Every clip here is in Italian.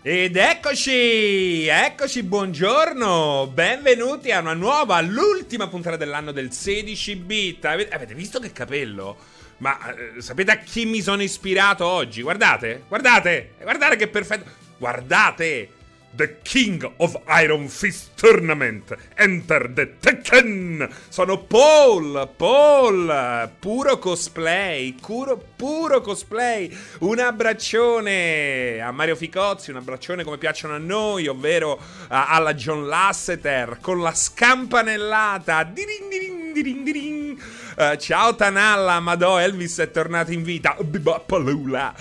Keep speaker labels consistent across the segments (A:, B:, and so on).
A: Ed eccoci, eccoci, buongiorno, benvenuti a una nuova, l'ultima puntata dell'anno del 16 bit. Avete, visto che capello? Ma eh, sapete a chi mi sono ispirato oggi? Guardate, guardate, guardate che perfetto. Guardate, The King of Iron Fist Tournament. Enter the Tekken. Sono Paul, Paul, puro cosplay, puro, puro cosplay. Un abbraccione a Mario Ficozzi, un abbraccione come piacciono a noi, ovvero alla John Lasseter con la scampanellata. Dirin, dirin, dirin, dirin. Uh, ciao Tanalla, Madò, Elvis è tornato in vita. Bibapalula.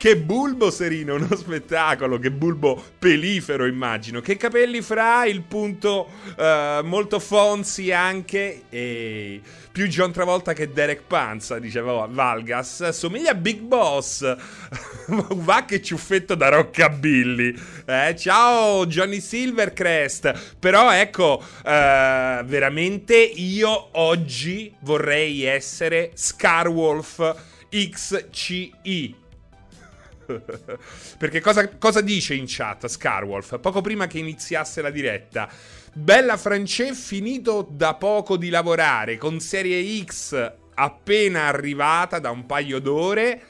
A: Che bulbo serino, uno spettacolo. Che bulbo pelifero, immagino. Che capelli fra, il punto uh, molto Fonzi anche. E più John Travolta che Derek Panza, diceva Valgas. Somiglia a Big Boss. Va che ciuffetto da rockabilly. Eh, ciao Johnny Silvercrest. Però ecco, uh, veramente io oggi vorrei essere Scarwolf XCI. Perché cosa, cosa, dice in chat Scarwolf? Poco prima che iniziasse la diretta. Bella Francè, finito da poco di lavorare, con Serie X appena arrivata da un paio d'ore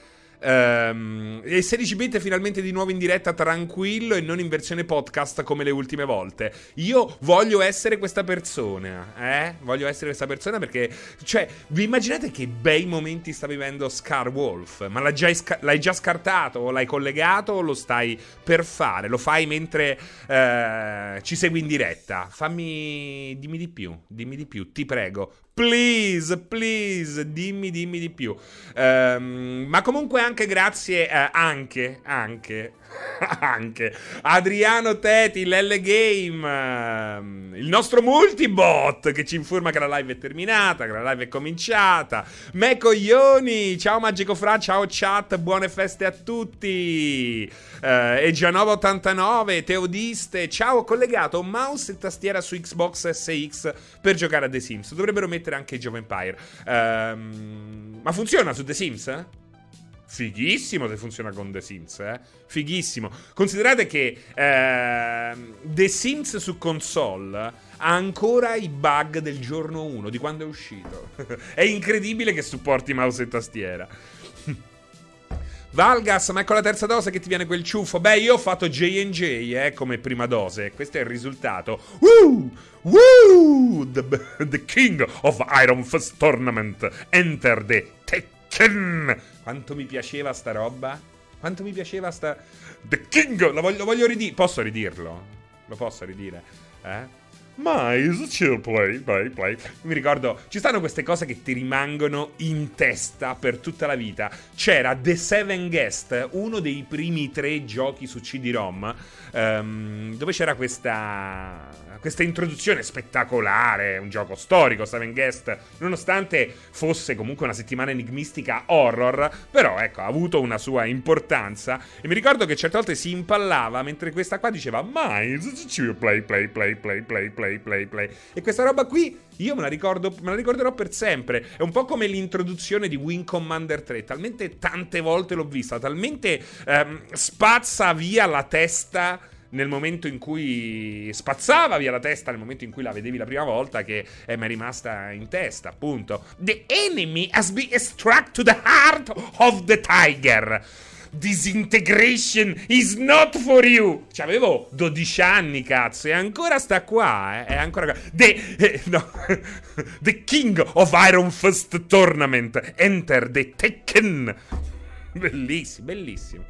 A: Um, e 16 bit finalmente di nuovo in diretta tranquillo e non in versione podcast come le ultime volte. Io voglio essere questa persona, eh? Voglio essere questa persona perché, cioè, vi immaginate che bei momenti sta vivendo Scar Wolf? Ma l'hai già, l'hai già scartato? L'hai collegato o lo stai per fare? Lo fai mentre uh, ci segui in diretta? Fammi, dimmi di più, dimmi di più, ti prego. Please, please, dimmi, dimmi di più. Um, ma comunque anche grazie, uh, anche, anche, anche Adriano Teti, l'L Game, uh, il nostro multibot che ci informa che la live è terminata, che la live è cominciata. Me coglioni, ciao Magico Fra, ciao chat, buone feste a tutti. Uh, e Gianova89, Teodiste, ciao, collegato mouse e tastiera su Xbox SX per giocare a The Sims. Dovrebbero mettere anche Jove Empire. Uh, ma funziona su The Sims? Eh? Fighissimo se funziona con The Sims, eh? Fighissimo. Considerate che eh, The Sims su console ha ancora i bug del giorno 1, di quando è uscito. è incredibile che supporti mouse e tastiera. Valgas, ma con la terza dose che ti viene quel ciuffo. Beh, io ho fatto JJ, eh, come prima dose. Questo è il risultato. Woo! Woo! The, the King of Iron Fist Tournament. Enter the Tekken. Quanto mi piaceva sta roba? Quanto mi piaceva sta... The King! Lo voglio, lo voglio ridire. Posso ridirlo? Lo posso ridire? Eh? Mais, chill play, play, play. Mi ricordo, ci stanno queste cose che ti rimangono in testa per tutta la vita. C'era The Seven Guest, uno dei primi tre giochi su CD-ROM, um, dove c'era questa, questa introduzione spettacolare, un gioco storico, Seven Guest, nonostante fosse comunque una settimana enigmistica horror, però ecco, ha avuto una sua importanza. E mi ricordo che certe volte si impallava mentre questa qua diceva Mais, chill play, play, play, play, play, play play, play, play. E questa roba qui io me la, ricordo, me la ricorderò per sempre. È un po' come l'introduzione di Wing Commander 3. Talmente tante volte l'ho vista, talmente ehm, spazza via la testa nel momento in cui spazzava via la testa nel momento in cui la vedevi la prima volta che è mi è rimasta in testa appunto the enemy has been struck to the heart of the tiger Disintegration is not for you. Cioè, avevo 12 anni, cazzo, e ancora sta qua, eh. È ancora qua. The, eh, no. the King of Iron Fist Tournament. Enter the Tekken. Bellissimo, bellissimo.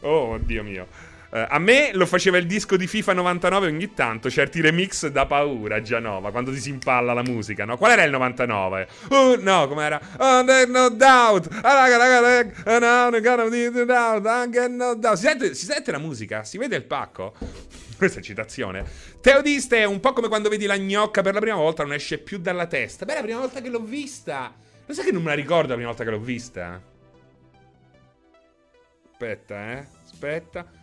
A: Oh, Dio mio. Uh, a me lo faceva il disco di FIFA 99 ogni tanto, certi remix da paura, Gianova, quando ti si impalla la musica, no? Qual era il 99? Uh, no, com'era? Oh, there's no doubt. No doubt. Si sente, si sente la musica? Si vede il pacco? Questa è citazione. Teodiste è un po' come quando vedi la gnocca per la prima volta, non esce più dalla testa. Beh, la prima volta che l'ho vista. Lo sai che non me la ricordo la prima volta che l'ho vista? Aspetta, eh. Aspetta.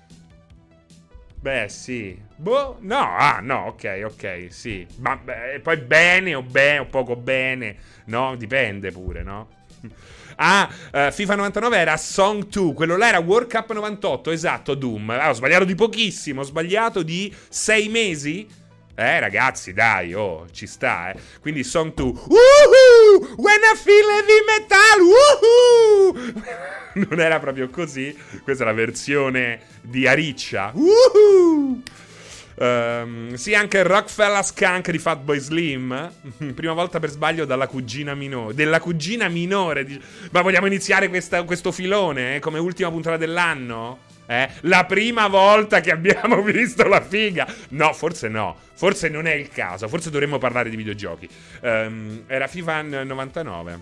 A: Beh, sì. Boh, no, ah, no, ok, ok, sì. Ma beh, poi bene o bene o poco bene, no? Dipende pure, no? Ah, uh, FIFA 99 era Song 2, quello là era World Cup 98, esatto, Doom. Ah, ho sbagliato di pochissimo, ho sbagliato di sei mesi. Eh, ragazzi, dai, oh, ci sta, eh. Quindi Song 2. Woohoo! When I feel heavy metal! Woohoo! Non era proprio così. Questa è la versione di Ariccia. Woohoo! Um, sì, anche Rockefeller Skunk di Fatboy Slim. Prima volta per sbaglio dalla cugina minore. Della cugina minore. Ma vogliamo iniziare questa, questo filone eh, come ultima puntata dell'anno? Eh? La prima volta che abbiamo visto la figa. No, forse no. Forse non è il caso. Forse dovremmo parlare di videogiochi. Um, era FIFA 99.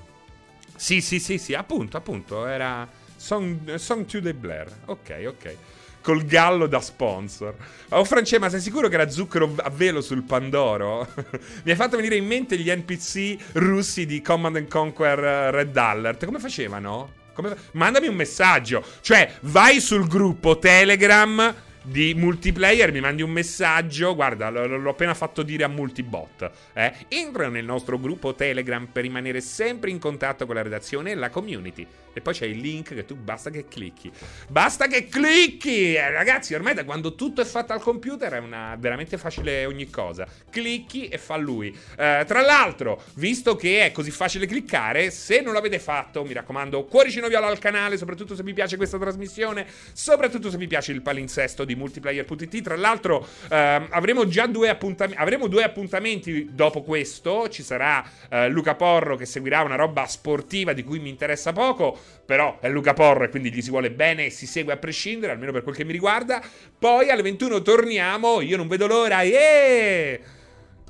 A: Sì, sì, sì, sì, appunto, appunto. Era Song, Song to the Blair. Ok, ok col gallo da sponsor. Oh, Francesco, ma sei sicuro che era zucchero a velo sul Pandoro? Mi hai fatto venire in mente gli NPC russi di Command and Conquer eh, Red Alert. Come facevano? Come... Mandami un messaggio. Cioè, vai sul gruppo Telegram di multiplayer mi mandi un messaggio, guarda, l- l'ho appena fatto dire a Multibot, eh? entra nel nostro gruppo Telegram per rimanere sempre in contatto con la redazione e la community. E poi c'è il link che tu basta che clicchi. Basta che clicchi! Eh, ragazzi, ormai da quando tutto è fatto al computer è una, veramente facile ogni cosa. Clicchi e fa lui. Eh, tra l'altro, visto che è così facile cliccare, se non l'avete fatto, mi raccomando, cuoricino viola al canale, soprattutto se vi piace questa trasmissione, soprattutto se vi piace il palinsesto di multiplayer.it. Tra l'altro, ehm, avremo già due appuntamenti. Avremo due appuntamenti dopo questo. Ci sarà eh, Luca Porro che seguirà una roba sportiva di cui mi interessa poco. Però è Luca Porro e quindi gli si vuole bene e si segue a prescindere, almeno per quel che mi riguarda. Poi alle 21 torniamo. Io non vedo l'ora. Yeah!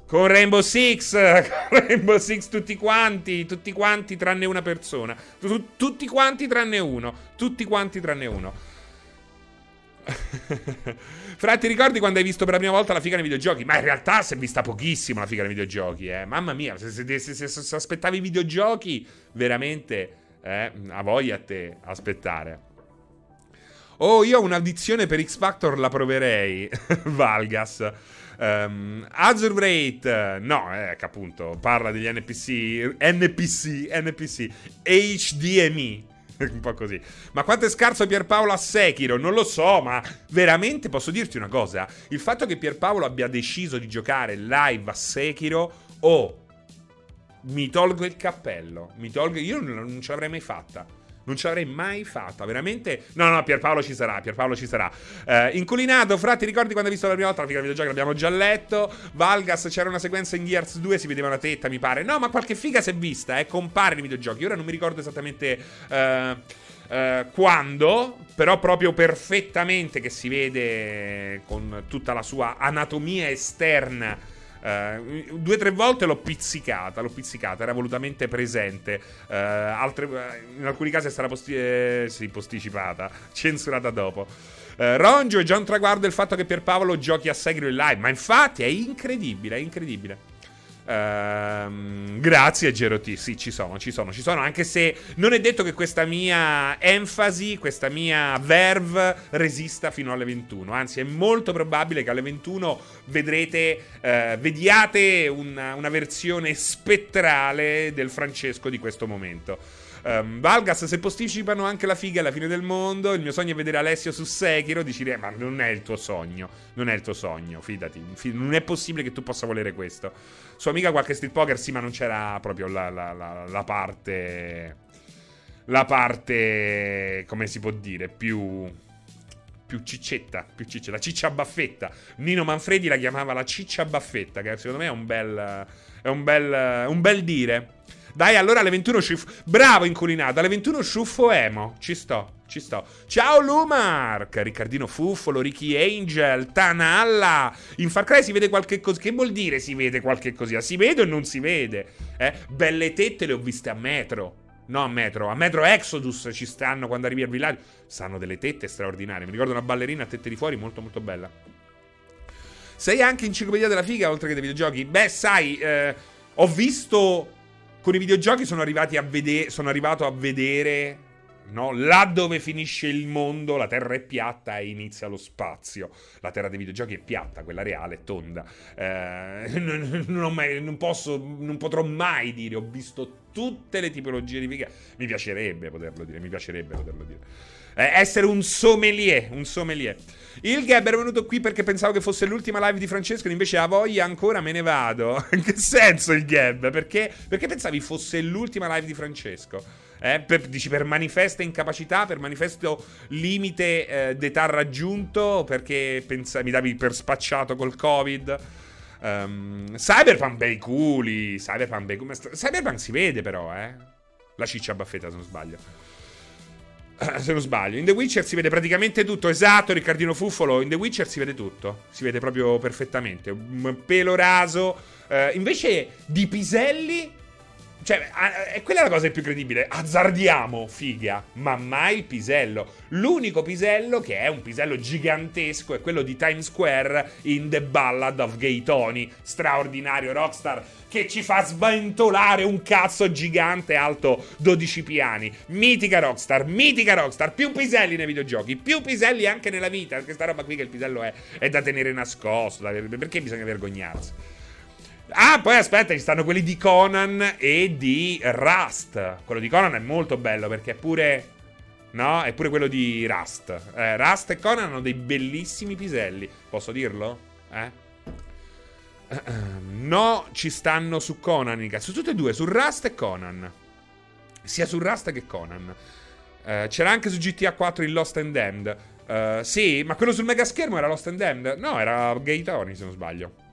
A: Con Rainbow Six, con Rainbow Six tutti quanti, tutti quanti tranne una persona. Tutti quanti tranne uno, tutti quanti tranne uno. Fra, ti ricordi quando hai visto per la prima volta la figa nei videogiochi? Ma in realtà si è vista pochissimo la figa nei videogiochi, eh. Mamma mia, se, se, se, se aspettavi i videogiochi, veramente, eh, a voglia a te aspettare. Oh, io ho un'audizione per X Factor, la proverei. Valgas. Um, Azure Rate, no, eh, appunto parla degli NPC, NPC, NPC, HDMI. un po' così. Ma quanto è scarso Pierpaolo a Sekiro? Non lo so, ma veramente posso dirti una cosa. Il fatto che Pierpaolo abbia deciso di giocare live a Sekiro, oh, mi tolgo il cappello. Mi tolgo... Io non, ce l'avrei mai fatta. Non ce l'avrei mai fatta, veramente. No, no, Pierpaolo ci sarà, Pierpaolo ci sarà. Eh, inculinato, fra, ti ricordi quando hai visto la prima volta la figa del videogioco? L'abbiamo già letto. Valgas, c'era una sequenza in Gears 2, si vedeva una tetta, mi pare. No, ma qualche figa si è vista, eh, compare nei videogiochi. Ora non mi ricordo esattamente... Eh, Uh, quando, però proprio perfettamente che si vede con tutta la sua anatomia esterna Uh, due o tre volte l'ho pizzicata, l'ho pizzicata, era volutamente presente. Uh, altre, uh, in alcuni casi è stata posti- eh, sì, posticipata, censurata dopo. Ronjo è già un traguardo il fatto che Pierpaolo giochi a Sekiro in live, ma infatti è incredibile, è incredibile. Uh, grazie Geroti, sì ci sono, ci sono, ci sono, anche se non è detto che questa mia enfasi, questa mia verve resista fino alle 21, anzi è molto probabile che alle 21 vedrete, uh, vediate una, una versione spettrale del Francesco di questo momento. Um, Valgas, se posticipano anche la figa alla fine del mondo, il mio sogno è vedere Alessio su Sekiro, dici, eh, ma non è il tuo sogno, non è il tuo sogno, fidati, non è possibile che tu possa volere questo. Sua amica qualche street poker, sì, ma non c'era proprio la, la, la, la parte... La parte, come si può dire, più più ciccetta, più ciccia, la ciccia baffetta. Nino Manfredi la chiamava la ciccia baffetta, che secondo me è un bel, è un bel, un bel dire. Dai, allora alle 21 sciuffo. Bravo, inculinato. Alle 21 sciuffo emo. Ci sto, ci sto. Ciao, Lumark. Riccardino Fuffolo, Ricky Angel, Tanalla. In Far Cry si vede qualche cosa. Che vuol dire si vede qualche cosa? Si vede o non si vede? Eh? Belle tette le ho viste a metro. No, a metro. A metro Exodus ci stanno quando arrivi al villaggio. Stanno delle tette straordinarie. Mi ricordo una ballerina a tette di fuori molto, molto bella. Sei anche enciclopedia della figa oltre che dei videogiochi? Beh, sai, eh, ho visto con i videogiochi sono, a vedere, sono arrivato a vedere no? Là dove finisce il mondo, la Terra è piatta e inizia lo spazio. La Terra dei videogiochi è piatta, quella reale è tonda. Eh, non, non, mai, non, posso, non potrò mai dire, ho visto tutte le tipologie di figa. Mi piacerebbe poterlo dire, mi piacerebbe poterlo dire. Eh, essere un sommelier, un sommelier. Il Gab era venuto qui perché pensavo che fosse l'ultima live di Francesco, invece a voglia ancora me ne vado. In che senso il Gab? Perché, perché pensavi fosse l'ultima live di Francesco? Eh, per, dici per manifesta incapacità, per manifesto limite eh, d'età raggiunto, perché pensa, mi davi per spacciato col Covid. Um, Cyberpunk bei culi, Cyberpunk bei culi. Cyberpunk si vede però, eh. La ciccia baffetta se non sbaglio. se non sbaglio. In The Witcher si vede praticamente tutto. Esatto, Riccardino Fuffolo. In The Witcher si vede tutto. Si vede proprio perfettamente. Un pelo raso. Uh, invece di Piselli cioè, è quella la cosa più credibile. Azzardiamo, figa, ma mai il pisello. L'unico pisello che è un pisello gigantesco è quello di Times Square in The Ballad of Gay Tony. Straordinario rockstar che ci fa sventolare un cazzo gigante alto 12 piani. Mitica rockstar, mitica rockstar. Più piselli nei videogiochi, più piselli anche nella vita. Perché sta roba qui che il pisello è, è da tenere nascosto. Perché bisogna vergognarsi? Ah, poi aspetta, ci stanno quelli di Conan e di Rust. Quello di Conan è molto bello perché è pure. No, è pure quello di Rust. Eh, Rust e Conan hanno dei bellissimi piselli. Posso dirlo? Eh? No, ci stanno su Conan. Su tutte e due, su Rust e Conan. Sia su Rust che Conan. Uh, c'era anche su GTA 4 il Lost and Damned. Uh, sì, ma quello sul mega schermo era Lost and Damned? No, era Gay Tony, se non sbaglio.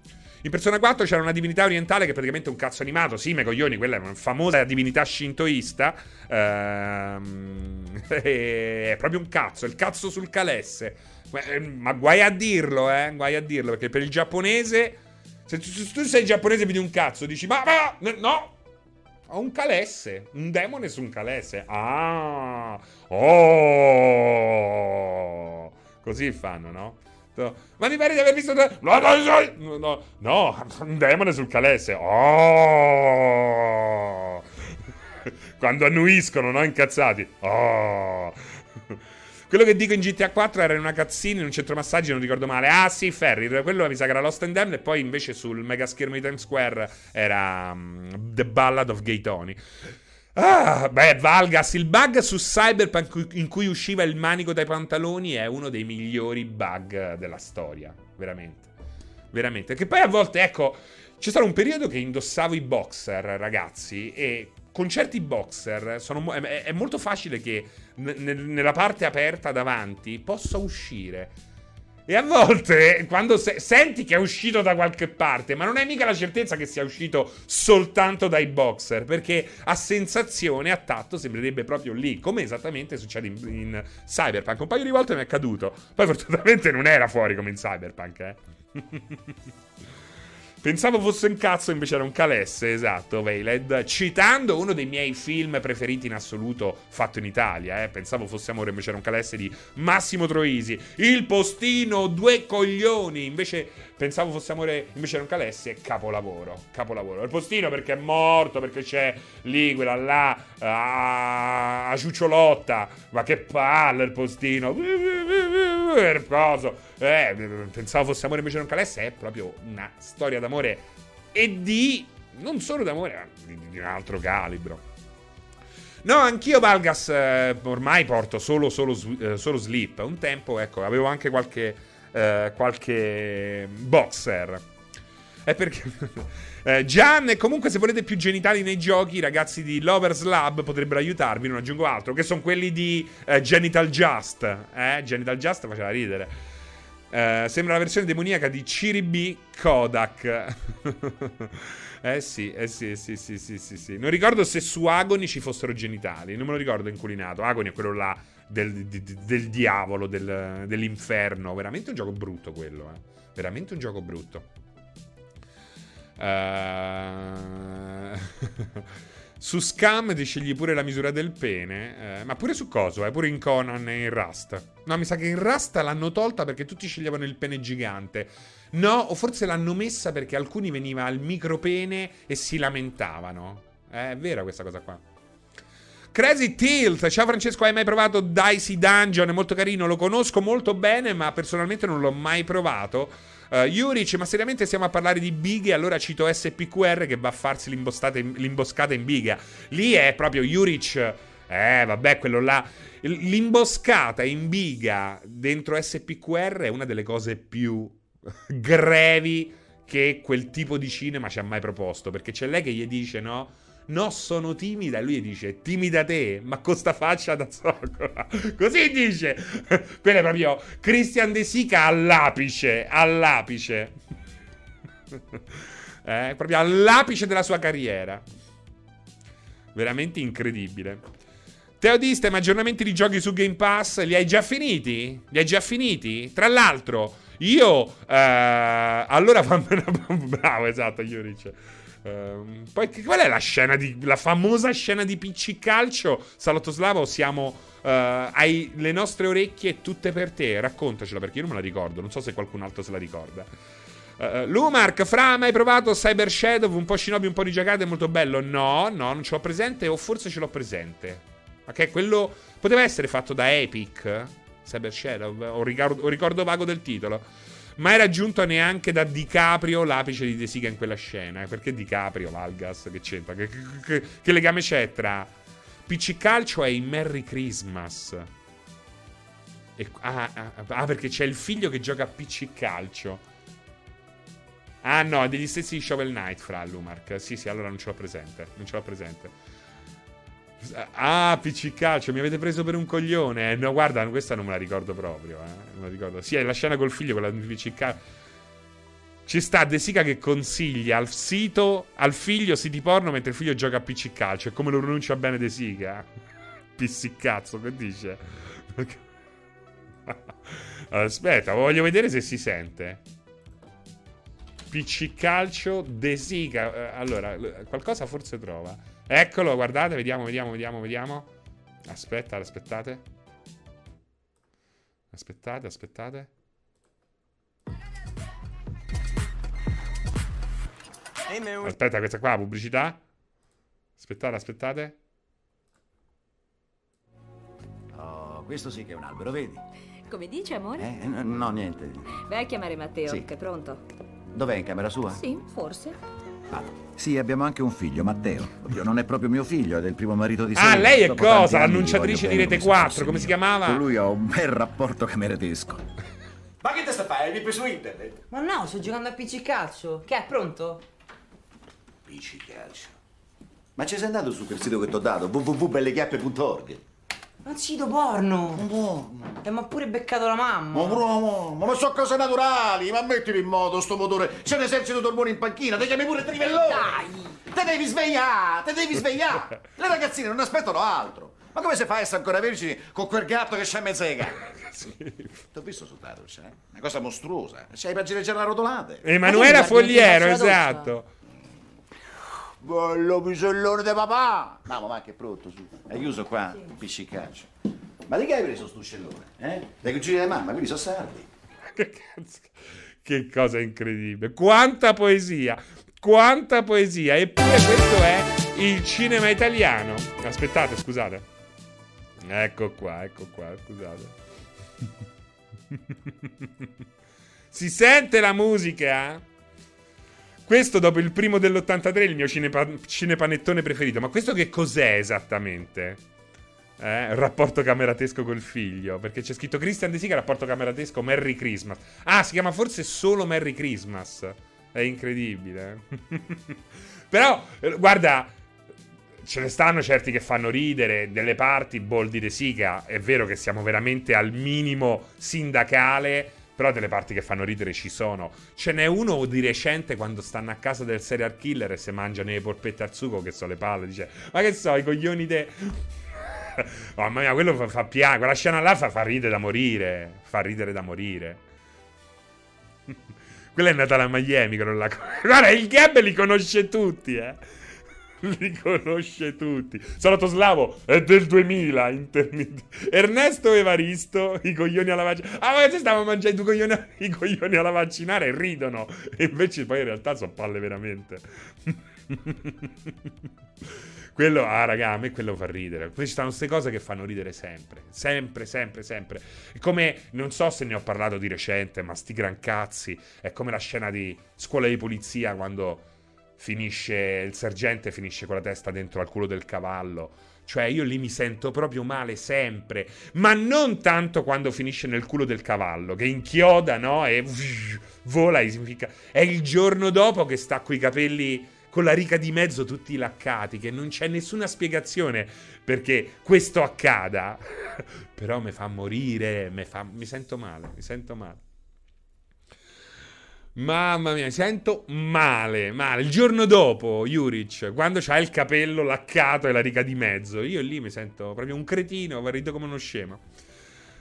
A: In Persona 4 c'era una divinità orientale che è praticamente un cazzo animato. Sì, me coglioni, quella è una famosa divinità shintoista. Ehm, è proprio un cazzo, il cazzo sul calesse. Eh, ma guai a dirlo, eh, guai a dirlo, perché per il giapponese... Se tu, se tu sei giapponese e vedi un cazzo, dici, ma, ma, no, ho un calesse, un demone su un calesse. Ah, oh, così fanno, no? Ma mi pare di aver visto. No, no, no, no, no, un demone sul calesse. Oh! Quando annuiscono, no? Incazzati. Oh! Quello che dico in GTA 4 era in una cazzina in un centro massaggi, non ricordo male. Ah, sì, Ferry. Quello mi sa che era Lost and Damned. E poi invece sul mega schermo di Times Square era um, The Ballad of Gay Tony. Ah, beh, Valgas, il bug su Cyberpunk in cui usciva il manico dai pantaloni è uno dei migliori bug della storia, veramente. Veramente. Che poi a volte, ecco, c'è stato un periodo che indossavo i boxer, ragazzi, e con certi boxer sono, è, è, molto facile che n- nella parte aperta davanti possa uscire e a volte, quando se- senti che è uscito da qualche parte, ma non hai mica la certezza che sia uscito soltanto dai boxer, perché a sensazione, a tatto, sembrerebbe proprio lì, come esattamente succede in, in Cyberpunk. Un paio di volte mi è accaduto. Poi fortunatamente non era fuori come in Cyberpunk, eh. Pensavo fosse un cazzo, invece era un calesse, esatto, Veiled. Citando uno dei miei film preferiti in assoluto fatto in Italia, eh. Pensavo fosse amore, invece era un calesse di Massimo Troisi. Il postino, due coglioni. Invece pensavo fosse amore, invece era un calesse. Capolavoro, capolavoro. Il postino perché è morto, perché c'è lì, quella là, a, a ciucciolotta. Ma che palle il postino. Coso. Eh, pensavo fosse amore invece non calesse. È proprio una storia d'amore e di. Non solo d'amore, ma di, di un altro calibro. No, anch'io Valgas eh, ormai porto solo, solo, eh, solo, slip. Un tempo, ecco, avevo anche qualche, eh, qualche boxer. È perché... eh, Gian, comunque se volete più genitali nei giochi, i ragazzi di Lovers Lab potrebbero aiutarvi, non aggiungo altro, che sono quelli di eh, Genital Just. Eh, Genital Just faceva ridere. Uh, sembra la versione demoniaca di Chiribi Kodak. eh sì, eh sì, sì, sì, sì, sì, sì. Non ricordo se su Agoni ci fossero genitali, non me lo ricordo inculinato. Agoni è quello là del, di, del diavolo, del, dell'inferno. Veramente un gioco brutto quello, eh. Veramente un gioco brutto. Uh... Su Scam ti scegli pure la misura del pene, eh, ma pure su coso, eh, pure in Conan e in Rust. No, mi sa che in Rust l'hanno tolta perché tutti sceglievano il pene gigante. No, o forse l'hanno messa perché alcuni veniva al micropene e si lamentavano. Eh, è vera questa cosa qua. Crazy Tilt, ciao Francesco, hai mai provato Dicey Dungeon? È molto carino, lo conosco molto bene, ma personalmente non l'ho mai provato. Uh, Juric, ma seriamente stiamo a parlare di bighe? Allora cito SPQR che va a farsi l'imboscata in biga. Lì è proprio Juric. Eh, vabbè, quello là. L'imboscata in biga dentro SPQR è una delle cose più grevi che quel tipo di cinema ci ha mai proposto. Perché c'è lei che gli dice, no? No, sono timida. E lui dice: Timida te, ma con sta faccia da zoccola. Così dice. Quello è proprio Christian De Sica all'apice. All'apice. eh, proprio all'apice della sua carriera. Veramente incredibile. Teodiste, ma aggiornamenti di giochi su Game Pass li hai già finiti? Li hai già finiti? Tra l'altro, io. Eh, allora fammela. Bravo, esatto, Juric. Uh, poi qual è la scena di la famosa scena di PC Calcio? Salotto Slavo, siamo uh, hai le nostre orecchie tutte per te. Raccontacela perché io non me la ricordo, non so se qualcun altro se la ricorda. Uh, Lumark, Fra, mai provato Cyber Shadow? Un po' Shinobi, un po' giocate, è molto bello. No, no, non ce l'ho presente, o forse ce l'ho presente. Ok, quello poteva essere fatto da Epic. Cyber Shadow, o ricordo, o ricordo vago del titolo mai raggiunto neanche da DiCaprio l'apice di De Sica in quella scena. Perché DiCaprio, Valgas, che c'entra? Che, che, che legame c'è tra PC Calcio e Merry Christmas? E, ah, ah, ah, perché c'è il figlio che gioca a PC Calcio. Ah no, è degli stessi di Shovel Knight fra Lumark. Sì, sì, allora non ce l'ho presente. Non ce l'ho presente. Ah, PC calcio, mi avete preso per un coglione. No, guarda, questa non me la ricordo proprio. Eh. Non la ricordo. Sì, è la scena col figlio, quella di PC calcio. Ci sta De Sica che consiglia al sito, al figlio siti porno mentre il figlio gioca a PC calcio. E come lo pronuncia bene De Sica? Pissiccazzo, che dice? Aspetta, voglio vedere se si sente. PC calcio De Sica. Eh, allora, qualcosa forse trova. Eccolo, guardate, vediamo, vediamo, vediamo, vediamo. Aspetta, aspettate. Aspettate, aspettate. Aspetta, questa qua, pubblicità. Aspettate, aspettate.
B: Oh, questo sì che è un albero, vedi?
C: Come dice, amore?
B: Eh, no, niente.
C: Vai a chiamare Matteo,
B: Sì.
C: che è pronto.
B: Dov'è in camera sua?
C: Sì, forse.
B: Ah, sì, abbiamo anche un figlio, Matteo. Oddio, non è proprio mio figlio, è del primo marito di
A: Ah,
B: Selena.
A: lei è
B: Dopo
A: cosa? L'annunciatrice di Rete
B: come se
A: 4,
B: fosse
A: come si chiamava?
B: Con lui ho un bel rapporto cameratesco.
D: Ma che te sta a fare? Hai visto su internet?
E: Ma no, sto giocando a PC calcio. Che è pronto?
B: PC calcio. Ma ci sei andato su quel sito che ti ho dato, www.bellechiappe.org?
E: Un sito porno.
B: Buono.
E: E mi ha pure beccato la mamma.
B: Ma bravo, ma sono cose naturali, ma mettili in moto sto motore. C'è un esercito d'ormoni in panchina, ti chiami pure Trivellone.
E: Dai!
B: Te devi svegliare, te devi svegliare. Le ragazzine non aspettano altro. Ma come si fa a essere ancora vergini con quel gatto che c'è in mezzega? T'ho visto sul Tatuc, eh? Una cosa mostruosa. C'hai per girare le rotolate.
A: Emanuela Fogliero,
E: la
A: esatto.
B: Bello pisellone di papà! Mamma, ma che brutto, su. Hai chiuso qua? PC calcio. Ma di che hai preso sto scellone? Eh? Dai cugini di mamma, quindi sono sardi.
A: Che cazzo. Che cosa incredibile. Quanta poesia. Quanta poesia. Eppure questo è il cinema italiano. Aspettate, scusate. Ecco qua, ecco qua, scusate. si sente la musica? Questo dopo il primo dell'83 il mio cinepa- cinepanettone preferito. Ma questo che cos'è esattamente? Eh, rapporto cameratesco col figlio. Perché c'è scritto Christian De Sica, rapporto cameratesco Merry Christmas. Ah, si chiama forse solo Merry Christmas. È incredibile. Però, eh, guarda, ce ne stanno certi che fanno ridere. Delle parti, Boldi De Sica. È vero che siamo veramente al minimo sindacale. Però delle parti che fanno ridere ci sono. Ce n'è uno di recente quando stanno a casa del serial killer e si mangiano le polpette al sugo, che so le palle. Dice, ma che so, i coglioni. Oh, mamma mia, quello fa, fa piangere. Quella scena là fa, fa ridere da morire. Fa ridere da morire. Quella è Natale a Miami, quello là. Guarda, il Gab li conosce tutti, eh. li conosce tutti. Salatoslavo è del 2000 in termini di... Ernesto Evaristo, i coglioni alla vaccinare. Ah, ma ci stavo mangiando i coglioni, i coglioni alla vaccinare e ridono. E invece poi in realtà sono palle veramente. quello, ah, raga, a me quello fa ridere. Poi ci stanno queste cose che fanno ridere sempre. Sempre, sempre, sempre. Come, non so se ne ho parlato di recente, ma sti gran cazzi. È come la scena di scuola di polizia quando finisce il sergente finisce con la testa dentro al culo del cavallo. Cioè, io lì mi sento proprio male sempre. Ma non tanto quando finisce nel culo del cavallo, che inchioda, no? E vola. È il giorno dopo che sta coi capelli con la rica di mezzo tutti laccati, che non c'è nessuna spiegazione perché questo accada. Però mi fa morire, mi, fa... mi sento male, mi sento male. Mamma mia, mi sento male, male. Il giorno dopo, Juric, quando c'ha il capello laccato e la riga di mezzo, io lì mi sento proprio un cretino, rido come uno scemo.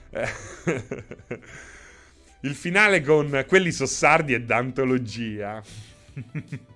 A: il finale con quelli sossardi è d'antologia.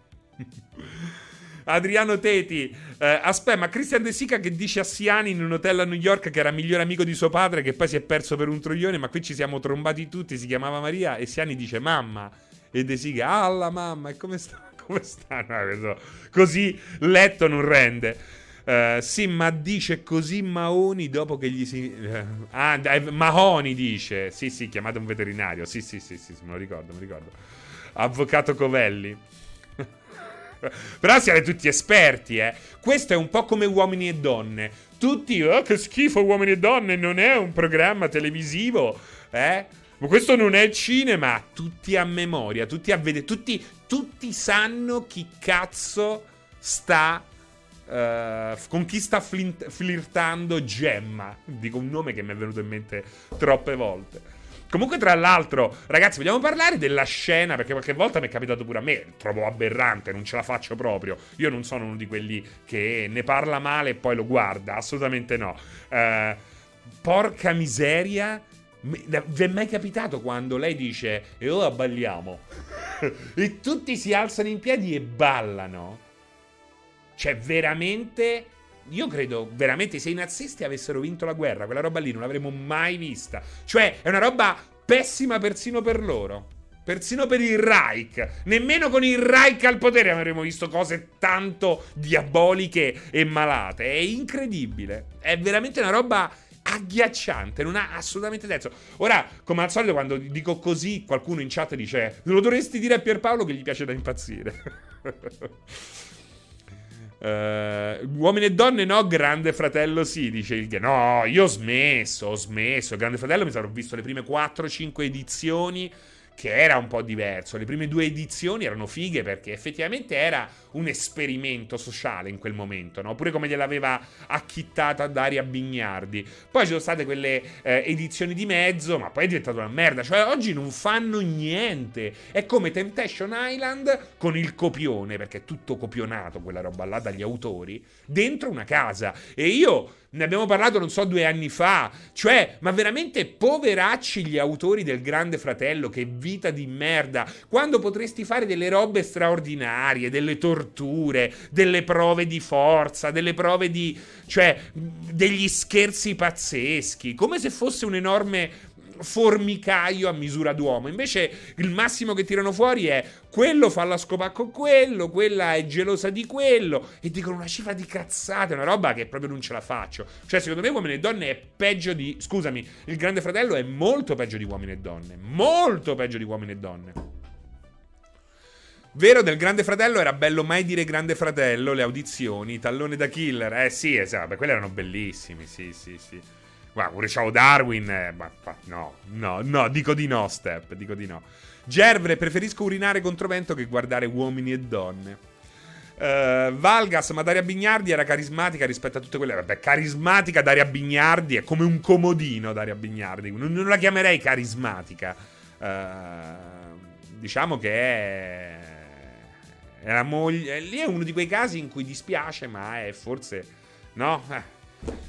A: Adriano Teti, eh, aspetta, ma Christian De Sica che dice a Siani in un hotel a New York che era migliore amico di suo padre, che poi si è perso per un troglione, ma qui ci siamo trombati tutti, si chiamava Maria, e Siani dice mamma e De Siga, ah la mamma, e come sta? Come sta? No, così letto non rende. Uh, sì, ma dice così Maoni dopo che gli si. Uh, ah, Mahoni dice. Sì, sì, chiamate un veterinario. Sì, sì, sì, sì, me lo ricordo, me lo ricordo. Avvocato Covelli. Però siete tutti esperti, eh. Questo è un po' come uomini e donne. Tutti, oh, che schifo, uomini e donne, non è un programma televisivo, eh? Ma questo non è cinema. Tutti a memoria, tutti a vedere. Tutti, tutti sanno chi cazzo sta. Uh, con chi sta flint- flirtando Gemma. Dico un nome che mi è venuto in mente troppe volte. Comunque, tra l'altro, ragazzi, vogliamo parlare della scena? Perché qualche volta mi è capitato pure a me. Trovo aberrante, non ce la faccio proprio. Io non sono uno di quelli che ne parla male e poi lo guarda. Assolutamente no. Uh, porca miseria vi è mai capitato quando lei dice e ora balliamo? e tutti si alzano in piedi e ballano? Cioè, veramente. Io credo veramente se i nazisti avessero vinto la guerra, quella roba lì non l'avremmo mai vista. Cioè, è una roba pessima persino per loro. Persino per il Reich. Nemmeno con il Reich al potere avremmo visto cose tanto diaboliche e malate. È incredibile. È veramente una roba agghiacciante, non ha assolutamente senso. Ora, come al solito, quando dico così, qualcuno in chat dice: Lo dovresti dire a Pierpaolo che gli piace da impazzire. Uh, uomini e donne no, Grande Fratello sì, dice il No, io ho smesso, ho smesso. Grande Fratello mi sarò visto le prime 4-5 edizioni che era un po' diverso. Le prime due edizioni erano fighe perché effettivamente era un esperimento sociale in quel momento, no? Pure come gliel'aveva acchittata Daria Bignardi. Poi ci sono state quelle eh, edizioni di mezzo, ma poi è diventata una merda. Cioè, oggi non fanno niente. È come Temptation Island con il copione, perché è tutto copionato, quella roba là dagli autori, dentro una casa. E io ne abbiamo parlato, non so, due anni fa. Cioè, ma veramente poveracci gli autori del Grande Fratello, che vita di merda. Quando potresti fare delle robe straordinarie, delle torture, delle prove di forza, delle prove di... cioè, degli scherzi pazzeschi. Come se fosse un enorme formicaio a misura d'uomo. Invece il massimo che tirano fuori è quello fa la scopa con quello, quella è gelosa di quello e dicono una cifra di cazzate, una roba che proprio non ce la faccio. Cioè, secondo me uomini e donne è peggio di scusami, il Grande Fratello è molto peggio di uomini e donne, molto peggio di uomini e donne. Vero, del Grande Fratello era bello mai dire Grande Fratello, le audizioni, tallone da killer. Eh sì, esatto, quelli erano bellissimi, sì, sì, sì. Guarda, pure ciao Darwin. Eh, ma, no, no, no, dico di no, Step, dico di no. Gervre, preferisco urinare contro vento che guardare uomini e donne. Uh, Valgas, ma Daria Bignardi era carismatica rispetto a tutte quelle. Vabbè, carismatica Daria Bignardi è come un comodino Daria Bignardi. Non, non la chiamerei carismatica. Uh, diciamo che è. È la moglie. Lì è uno di quei casi in cui dispiace, ma è forse. No? Eh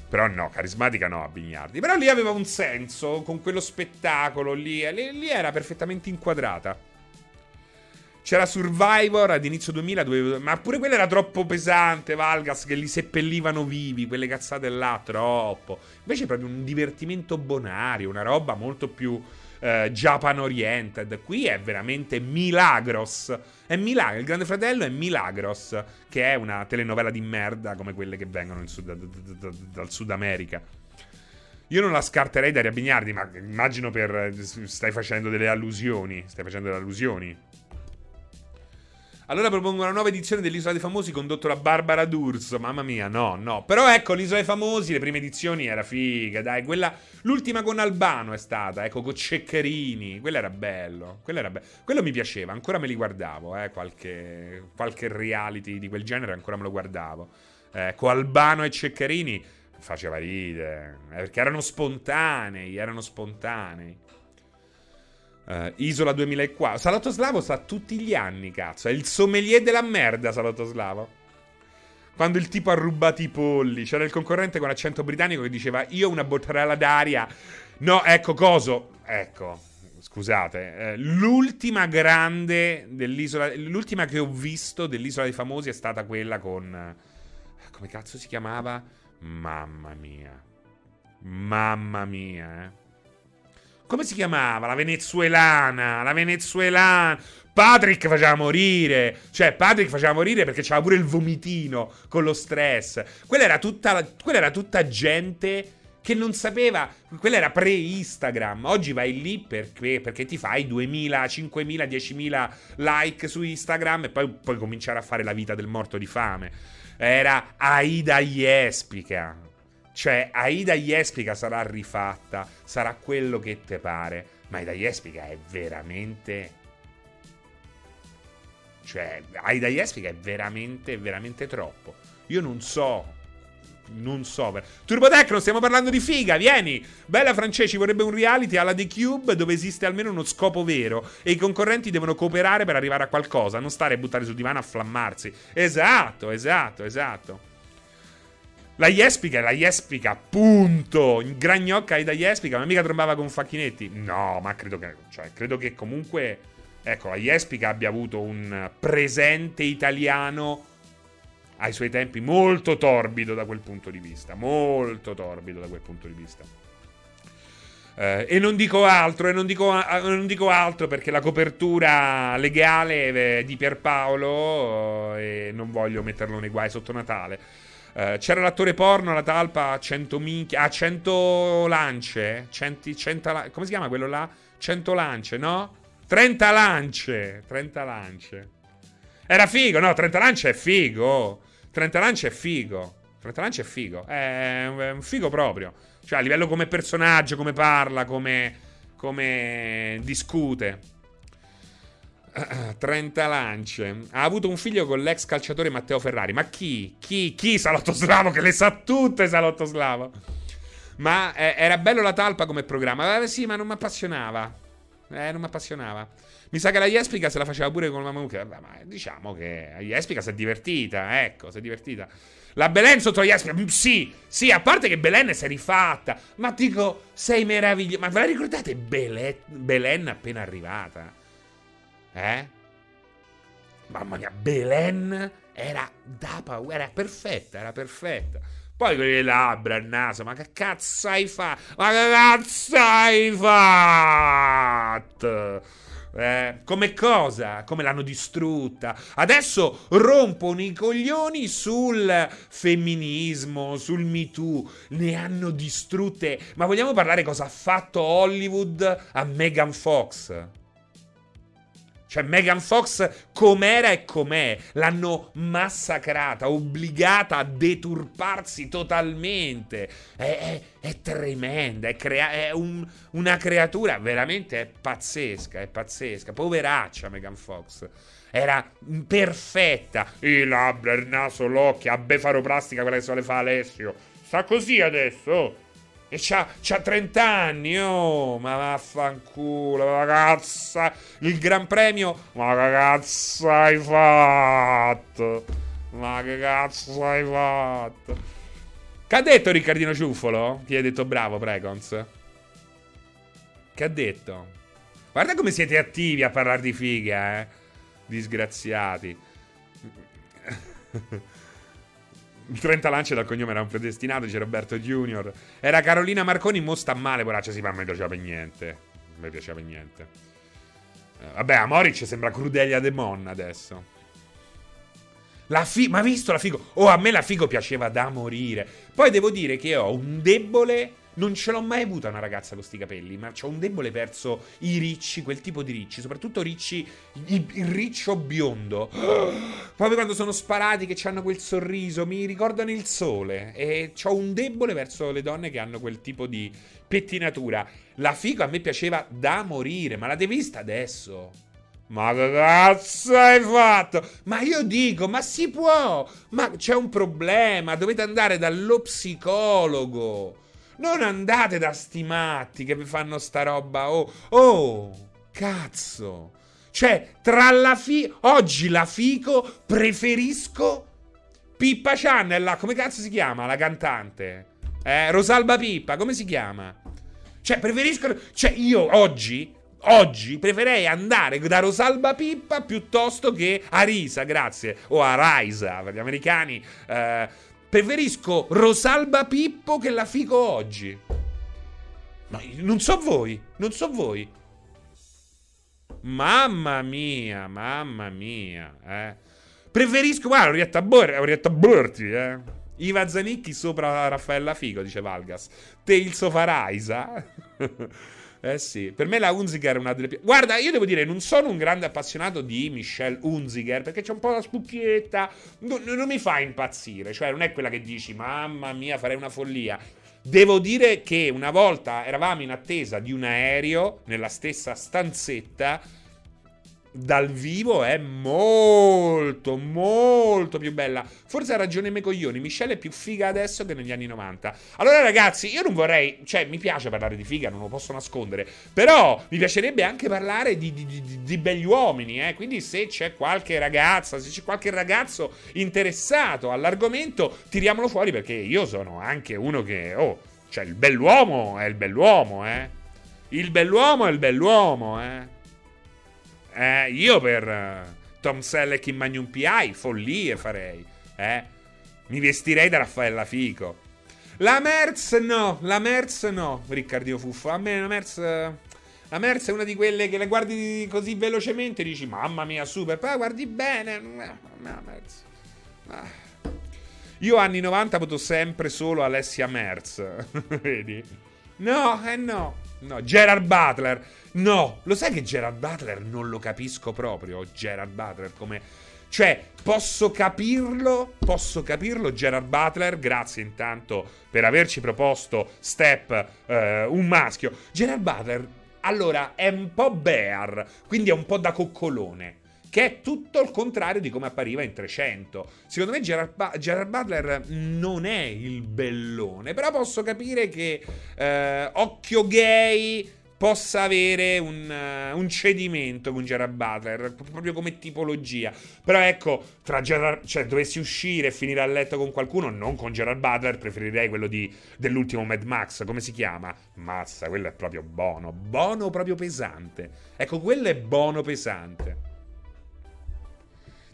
A: però no, carismatica no a Bignardi. Però lì aveva un senso con quello spettacolo lì, lì, lì era perfettamente inquadrata. C'era Survivor ad inizio 2000, dove- ma pure quella era troppo pesante, Valgas, che li seppellivano vivi, quelle cazzate là, troppo. Invece è proprio un divertimento bonario, una roba molto più eh, Japan oriented. Qui è veramente Milagros. È Milagros, il Grande Fratello è Milagros, che è una telenovela di merda come quelle che vengono Sud- dal Sud America. Io non la scarterei Daria Bignardi, ma immagino per. Stai facendo delle allusioni. Stai facendo delle allusioni. Allora propongo una nuova edizione dell'Isola dei Famosi condotto da Barbara D'Urso. Mamma mia, no, no. Però ecco, l'Isola dei Famosi, le prime edizioni era figa, dai. Quella, l'ultima con Albano è stata, ecco, con Ceccherini. Quella era bello. Quella era be- Quello mi piaceva, ancora me li guardavo, eh. Qualche, qualche reality di quel genere ancora me lo guardavo. Eh, con Albano e Ceccherini faceva ridere. eh, perché erano spontanei, erano spontanei. Eh, Isola 2004. Salotto Slavo sta tutti gli anni, cazzo. È il sommelier della merda, Salotto Slavo. Quando il tipo ha rubato i polli. C'era il concorrente con accento britannico che diceva: Io una bottarella d'aria. No, ecco, coso. Ecco, scusate. eh, l'ultima grande dell'isola. L'ultima che ho visto dell'isola dei famosi è stata quella con. eh, Come cazzo si chiamava? Mamma mia. Mamma mia, eh. Come si chiamava? La venezuelana. La venezuelana. Patrick faceva morire. Cioè, Patrick faceva morire perché c'aveva pure il vomitino con lo stress. Quella era tutta, quella era tutta gente che non sapeva. Quella era pre-Instagram. Oggi vai lì perché, perché ti fai 2000, 5000, 10.000 like su Instagram e poi puoi cominciare a fare la vita del morto di fame. Era Aida Jespica. Cioè, Aida Jespica sarà rifatta, sarà quello che te pare, ma Aida Jespica è veramente... Cioè, Aida Jespica è veramente, veramente troppo. Io non so... Non so. per- Turbotecno, stiamo parlando di figa, vieni! Bella Francesci vorrebbe un reality alla The Cube dove esiste almeno uno scopo vero e i concorrenti devono cooperare per arrivare a qualcosa, non stare a buttare sul divano a flammarsi. Esatto, esatto, esatto. La Jespica è la Jespica, punto. In gran gnocca è da Jespica, ma mica trombava con Facchinetti. No, ma credo che, cioè, credo che comunque, ecco, la Jespica abbia avuto un presente italiano ai suoi tempi molto torbido da quel punto di vista. Molto torbido da quel punto di vista. Eh, e non dico altro, e non dico, a- non dico altro perché la copertura legale è di Pierpaolo eh, non voglio metterlo nei guai sotto Natale. Eh, c'era l'attore porno alla talpa a 100 minchia. A 100 lance. 100, 100 la- come si chiama quello là? 100 lance, no? 30 lance. 30 lance. Era figo, no? 30 lance è figo. 30 lance è figo. 30 lance è figo. È un figo proprio. Cioè, a livello come personaggio, come parla, come, come discute. 30 lance. Ha avuto un figlio con l'ex calciatore Matteo Ferrari. Ma chi? Chi? Chi Salotto Slavo? Che le sa tutte Salotto Slavo. Ma eh, era bello la talpa come programma. Eh, sì, ma non mi appassionava. Eh, non mi appassionava. Mi sa che la Jespica se la faceva pure con la Mamucca. Vabbè, ma diciamo che la Jespica si è divertita. Ecco, si è divertita. La Belen sotto la Jespica. mm, Sì, sì, a parte che Belen si è rifatta. Ma dico, sei meraviglioso. Ma ve la ricordate Belen, Belen appena arrivata? Eh? Mamma mia, Belen era da paura, era perfetta, era perfetta. Poi quelle labbra, il naso, ma che cazzo hai fatto? Ma che cazzo hai fatto? Eh, come cosa? Come l'hanno distrutta? Adesso rompono i coglioni sul femminismo, sul Me Too. Ne hanno distrutte. Ma vogliamo parlare cosa ha fatto Hollywood a Megan Fox? Cioè, Megan Fox com'era e com'è. L'hanno massacrata, obbligata a deturparsi totalmente. È, è- è tremenda, è, crea- è un- una creatura veramente pazzesca, è pazzesca. Poveraccia Megan Fox. Era perfetta. I labbra, il naso, l'occhio, a befaroplastica quella che se le fa Alessio. Sta così adesso. E c'ha, c'ha 30 anni, oh, ma vaffanculo, ma cazzo, il Gran Premio, ma cazzo hai fatto? Ma che cazzo hai fatto? Che ha detto Riccardino Ciuffolo? Ti hai detto bravo, Precons? Che ha detto? Guarda come siete attivi a parlare di figa, eh. Disgraziati. Il 30 lance dal cognome era un predestinato, dice Roberto Junior. Era Carolina Marconi, mo sta male, poraccia, sì, ma a me piaceva per niente. A me piaceva per niente. Eh, vabbè, a Moric sembra Crudelia De Mon adesso. La fi- ma visto la figo? Oh, a me la figo piaceva da morire. Poi devo dire che ho un debole. Non ce l'ho mai avuta una ragazza con sti capelli, ma ho un debole verso i ricci, quel tipo di ricci, soprattutto ricci, il, il riccio biondo. Proprio quando sono sparati, che hanno quel sorriso, mi ricordano il sole. E ho un debole verso le donne che hanno quel tipo di pettinatura. La figo a me piaceva da morire, ma la devi vista adesso. Ma che cazzo hai fatto? Ma io dico, ma si può? Ma c'è un problema, dovete andare dallo psicologo. Non andate da sti matti che vi fanno sta roba. Oh, oh, cazzo. Cioè, tra la fi... Oggi la fico preferisco Pippa Channel, come cazzo si chiama la cantante? Eh, Rosalba Pippa, come si chiama? Cioè, preferisco... Cioè, io oggi... Oggi preferirei andare da Rosalba Pippa piuttosto che a Risa, grazie, o a Raisa, per gli americani. Eh, Preferisco Rosalba Pippo che la fico oggi. Ma non so voi, non so voi. Mamma mia, mamma mia, eh. Preferisco, guarda, Orietta, Bor- Orietta Borti, eh. Iva Zanicchi sopra Raffaella Figo, dice Valgas. Te il Sofaraisa. Eh sì, per me la Unziger è una delle più... Guarda, io devo dire, non sono un grande appassionato di Michelle Unziger, perché c'è un po' la spucchietta, non, non mi fa impazzire, cioè non è quella che dici, mamma mia, farei una follia. Devo dire che una volta eravamo in attesa di un aereo nella stessa stanzetta dal vivo è molto, molto più bella. Forse ha ragione me coglioni. Michelle è più figa adesso che negli anni 90. Allora, ragazzi, io non vorrei. Cioè, mi piace parlare di figa, non lo posso nascondere. Però mi piacerebbe anche parlare di, di, di, di begli uomini. Eh? Quindi, se c'è qualche ragazza, se c'è qualche ragazzo interessato all'argomento, tiriamolo fuori perché io sono anche uno che. Oh, cioè, il bell'uomo è il bell'uomo, eh. Il bell'uomo è il bell'uomo, eh. Eh, io per uh, Tom Selleck in Magnum PI, follie farei. Eh? Mi vestirei da Raffaella Fico. La Merz no, la Merz no, Riccardino Fuffo. A me la Merz... La Merz è una di quelle che le guardi così velocemente e dici, mamma mia, super. Poi guardi bene. La Merz. Ah. Io anni 90 voto sempre solo Alessia Merz. Vedi? No, eh no. No, Gerard Butler. No, lo sai che Gerard Butler non lo capisco proprio. Gerard Butler come. Cioè, posso capirlo, posso capirlo, Gerard Butler, grazie intanto per averci proposto Step, eh, un maschio. Gerard Butler, allora, è un po' bear, quindi è un po' da coccolone, che è tutto il contrario di come appariva in 300. Secondo me Gerard, ba- Gerard Butler non è il bellone, però posso capire che eh, occhio gay possa avere un, uh, un, cedimento con Gerard Butler, proprio come tipologia. Però ecco, tra Gerard, cioè dovessi uscire e finire a letto con qualcuno, non con Gerard Butler, preferirei quello di, dell'ultimo Mad Max, come si chiama? Mazza, quello è proprio buono, buono proprio pesante. Ecco, quello è buono pesante.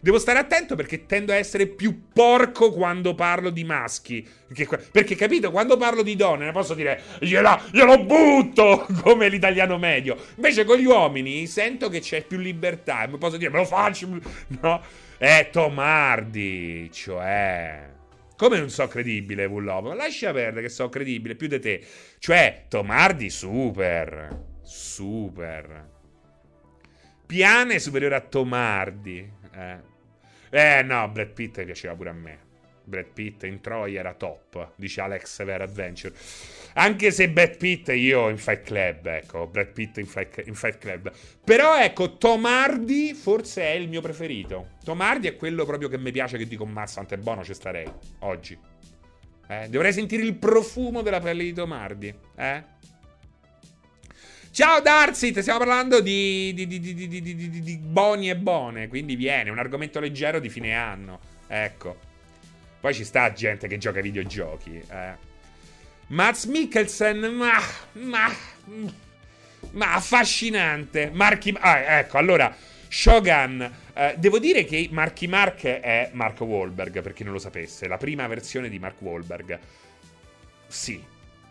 A: Devo stare attento perché tendo a essere più porco quando parlo di maschi. Perché, perché capito, quando parlo di donne ne posso dire gliela, glielo butto come l'italiano medio. Invece con gli uomini sento che c'è più libertà. Mi posso dire me lo faccio. No? È Tomardi, cioè... Come non so credibile, Vullovo? Lascia perdere che so credibile più di te. Cioè, Tomardi super. Super. Piane superiore a Tomardi. Eh. Eh no, Brad Pitt piaceva pure a me. Brad Pitt in Troy era top, dice Alex Vera Adventure. Anche se Brad Pitt io in Fight Club, ecco, Brad Pitt in Fight, in Fight Club. Però ecco, Tom Hardy forse è il mio preferito. Tom Hardy è quello proprio che mi piace che dico, mazza, quanto è buono ci starei, oggi. Eh, dovrei sentire il profumo della pelle di Tom Hardy, eh? Ciao Darsit, stiamo parlando di, di, di, di, Boni e Bone, quindi viene un argomento leggero di fine anno. Ecco. Poi ci sta gente che gioca ai videogiochi. Eh. Mats Mikkelsen, ma, ma, ma affascinante. Marchi, ah, ecco, allora Shogun, eh, devo dire che Marky Mark è Mark Wahlberg, per chi non lo sapesse, la prima versione di Mark Wahlberg. Sì,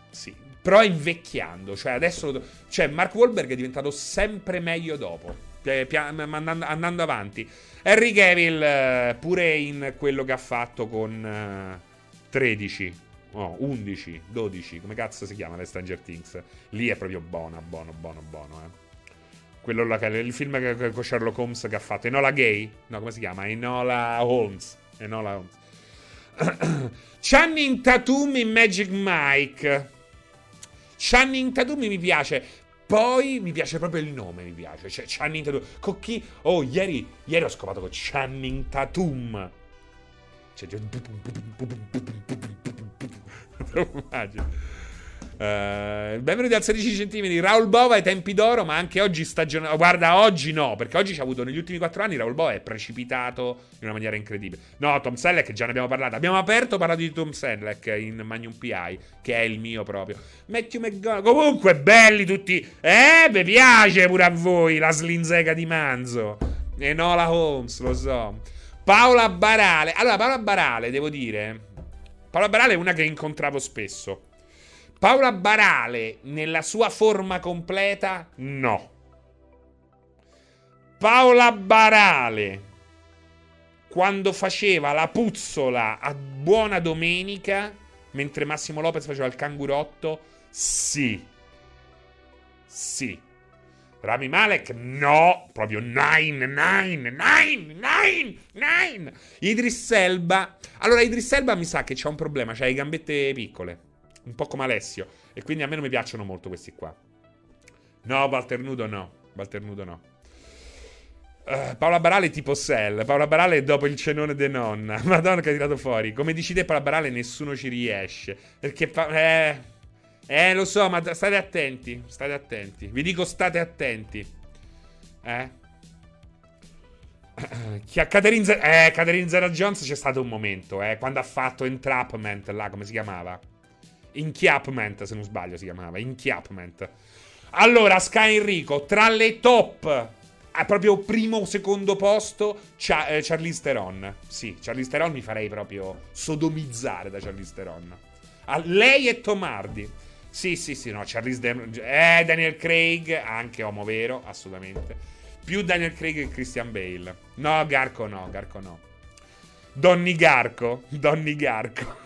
A: sì. Però invecchiando, cioè adesso... Cioè Mark Wahlberg è diventato sempre meglio dopo, eh, andando, andando avanti. Harry Cavill, eh, pure in quello che ha fatto con eh, 13, no, 11, 12, come cazzo si chiama le Stranger Things? Lì è proprio buono, buono, buono, buono, eh. Quello là, il film con Sherlock Holmes che ha fatto. Enola Gay? No, come si chiama? Enola Holmes. Enola Holmes. Channing Tatum in Magic Mike. Channing Tatum mi piace. Poi mi piace proprio il nome, mi piace. Cioè, Channing Tatum. Con chi? Oh, ieri, ieri ho scopato con Channing Tatum. Cioè, immagino. Uh, benvenuti al 16 cm. Raul Bova ai tempi d'oro, ma anche oggi stagionale. Guarda, oggi no, perché oggi ci ha avuto negli ultimi 4 anni. Raul Bova è precipitato in una maniera incredibile. No, Tom Selleck, già ne abbiamo parlato. Abbiamo aperto parlato di Tom Selleck in Magnum PI, che è il mio proprio. Matthew McGonagall. Comunque, belli tutti. Eh, mi piace pure a voi la slinzega di Manzo. E Nola Holmes, lo so. Paola Barale. Allora, Paola Barale, devo dire. Paola Barale è una che incontravo spesso. Paola Barale nella sua forma completa? No. Paola Barale quando faceva la puzzola a Buona Domenica, mentre Massimo Lopez faceva il cangurotto? Sì. Sì. Rami Malek? No, proprio nine, nine, nine, nine, nine. Idris Elba. Allora, Idris Elba mi sa che c'ha un problema, c'ha le gambette piccole un po' come Alessio. E quindi a me non mi piacciono molto questi qua. No, Walter Nudo no. Walter Nudo no. Uh, Paola Barale tipo Sell. Paola Barale dopo il cenone de nonna. Madonna che ha tirato fuori. Come dici te Paola Barale nessuno ci riesce. Perché... Pa- eh... Eh, lo so, ma state attenti. State attenti. Vi dico state attenti. Eh? Chi a Catherine, Z- eh, Catherine Zera Jones c'è stato un momento, eh, quando ha fatto Entrapment, là, come si chiamava? Inchiapment, se non sbaglio si chiamava. Inchiapment. Allora, Sky Enrico, tra le top a proprio primo o secondo posto Char- eh, Charlize. Sì, Charlize Theron mi farei proprio sodomizzare da Charlize Theron. A lei e Tomardi. Sì, sì, sì, no, Charlize Theron. Eh, Daniel Craig, anche uomo vero, assolutamente. Più Daniel Craig che Christian Bale. No, Garco no, Garco no. Donny Garco, Donny Garco.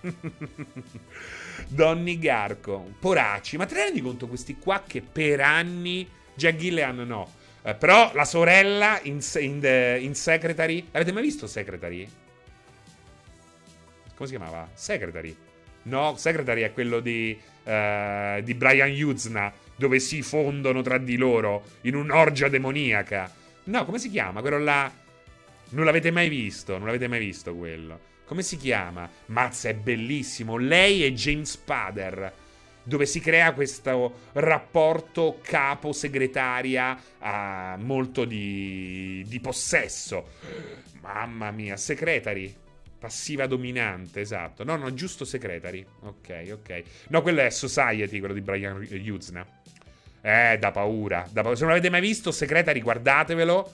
A: Donny Garco, Poraci. Ma te ne rendi conto questi qua che per anni. Jack Gillian no. Eh, però la sorella in, in, the, in Secretary. Avete mai visto Secretary? Come si chiamava? Secretary. No, Secretary è quello di, uh, di Brian Yuzna, dove si fondono tra di loro in un'orgia demoniaca. No, come si chiama? Quello là. Non l'avete mai visto, non l'avete mai visto quello. Come si chiama? Mazza, è bellissimo. Lei e James Pader. Dove si crea questo rapporto capo-segretaria uh, molto di, di possesso. Mamma mia, secretary. Passiva dominante, esatto. No, no, giusto secretary. Ok, ok. No, quello è Society, quello di Brian Yuzna. Eh, da paura, da paura. Se non l'avete mai visto, secretary, guardatevelo.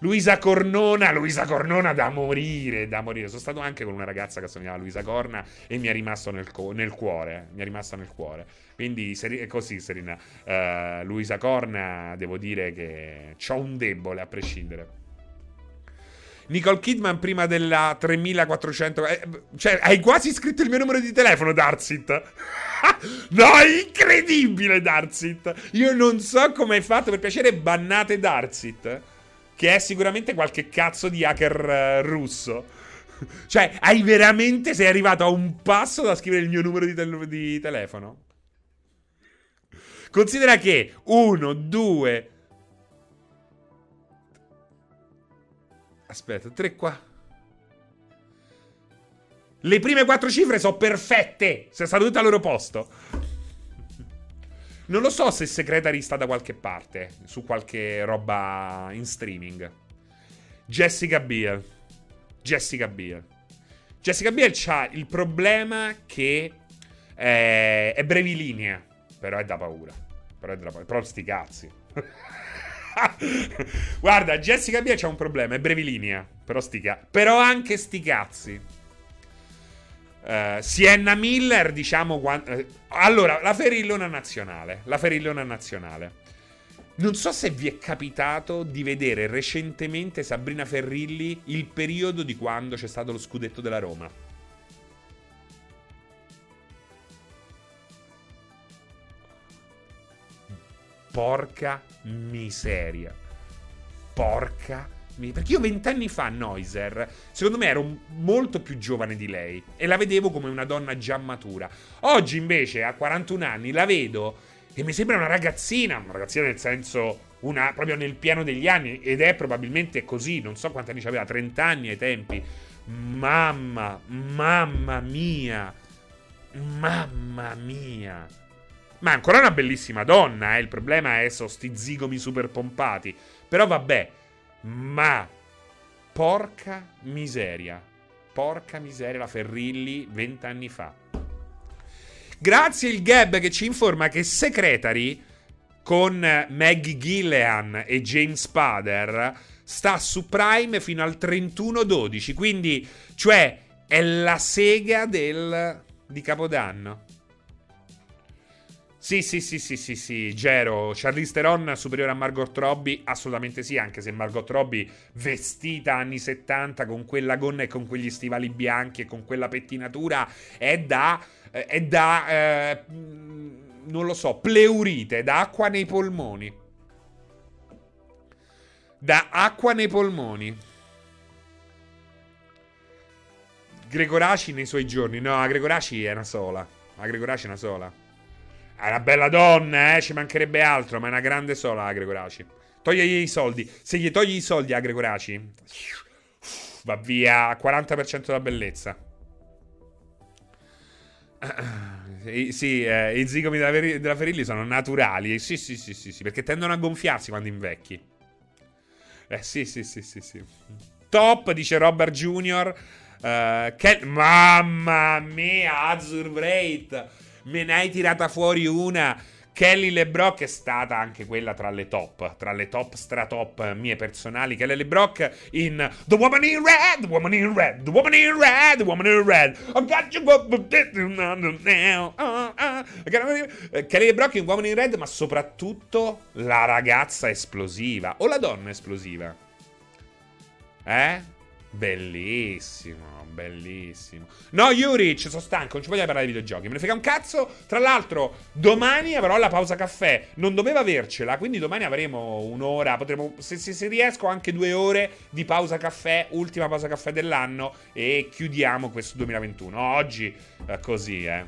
A: Luisa Cornona, Luisa Cornona da morire, da morire. Sono stato anche con una ragazza che si chiamava Luisa Corna e mi è rimasto nel, co- nel cuore. Mi è rimasto nel cuore. Quindi è così, Serena. Uh, Luisa Corna, devo dire che ho un debole a prescindere. Nicole Kidman prima della 3400. Eh, cioè, hai quasi scritto il mio numero di telefono, Darsit. no, è incredibile, Darsit. Io non so come hai fatto. Per piacere, bannate Darsit. Che è sicuramente qualche cazzo di hacker uh, russo. Cioè, hai veramente. Sei arrivato a un passo da scrivere il mio numero di, te- di telefono? Considera che 1, 2. Aspetta, 3 qua. Le prime quattro cifre sono perfette. Sei stato tutto al loro posto. Non lo so se Secretary sta da qualche parte, su qualche roba in streaming. Jessica Biel. Jessica Biel. Jessica Biel ha il problema che è, è brevilinea, però è da paura. Però è da paura. Però sti cazzi. Guarda, Jessica Biel c'ha un problema, è brevilinea. Però, stica. però anche sti cazzi. Uh, Sienna Miller, diciamo. Uh, allora, la Ferillona nazionale. La Ferillona nazionale. Non so se vi è capitato di vedere recentemente Sabrina Ferrilli il periodo di quando c'è stato lo scudetto della Roma. Porca miseria. Porca miseria. Perché io vent'anni fa, Noiser, secondo me ero molto più giovane di lei e la vedevo come una donna già matura. Oggi invece, a 41 anni, la vedo e mi sembra una ragazzina, una ragazzina nel senso una, proprio nel piano degli anni ed è probabilmente così, non so quanti anni aveva, 30 anni ai tempi. Mamma, mamma mia, mamma mia. Ma ancora una bellissima donna, eh? il problema è so sti zigomi super pompati. Però vabbè, ma porca miseria, porca miseria la Ferrilli vent'anni fa. Grazie il Gab che ci informa che Secretary con Maggie Gillian e James Spader sta su Prime fino al 31-12. Quindi, cioè, è la sega del, di Capodanno. Sì, sì, sì, sì, sì, sì, Gero, Charlize Theron superiore a Margot Robbie? Assolutamente sì, anche se Margot Robbie vestita anni 70 con quella gonna e con quegli stivali bianchi e con quella pettinatura è da eh, è da, eh, non lo so, pleurite, da acqua nei polmoni. Da acqua nei polmoni. Gregoraci nei suoi giorni. No, Gregoraci è una sola. Gregoraci è una sola. È una bella donna, eh, ci mancherebbe altro, ma è una grande sola a Gregoraci. Togli i soldi. Se gli togli i soldi a Gregoraci, va via 40% della bellezza. Eh, sì, eh, i zigomi della, Ferilli sono naturali. Sì, sì, sì, sì, sì, perché tendono a gonfiarsi quando invecchi. Eh, sì, sì, sì, sì, sì. Top, dice Robert Jr. Uh, eh, che... Mamma mia, Azur Wraith. Me ne hai tirata fuori una. Kelly LeBrock è stata anche quella tra le top, tra le top stratop mie personali. Kelly LeBrock in The Woman in Red, The Woman in Red, The Woman in Red, The Woman in Red. I got you now. Uh, uh. Kelly LeBrock in Woman in Red, ma soprattutto la ragazza esplosiva o la donna esplosiva. Eh? Bellissimo bellissimo. No, Juric, sono stanco, non ci voglio parlare di videogiochi. Me ne frega un cazzo. Tra l'altro, domani avrò la pausa caffè. Non doveva avercela, quindi domani avremo un'ora. Potremo, se, se, se riesco, anche due ore di pausa caffè, ultima pausa caffè dell'anno. E chiudiamo questo 2021. Oggi, eh, così, eh.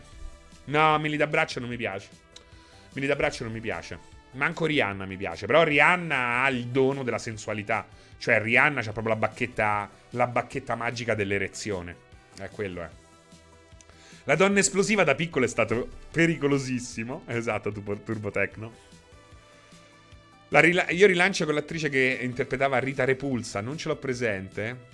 A: No, Mili d'abbraccio non mi piace. Mili d'abbraccio non mi piace. Manco Rihanna mi piace. Però Rihanna ha il dono della sensualità. Cioè, Rihanna c'ha proprio la bacchetta, la bacchetta magica dell'erezione. È quello, è. La donna esplosiva da piccolo è stato pericolosissimo. Esatto, Turbo Tecno. Rila- io rilancio con l'attrice che interpretava Rita Repulsa, non ce l'ho presente.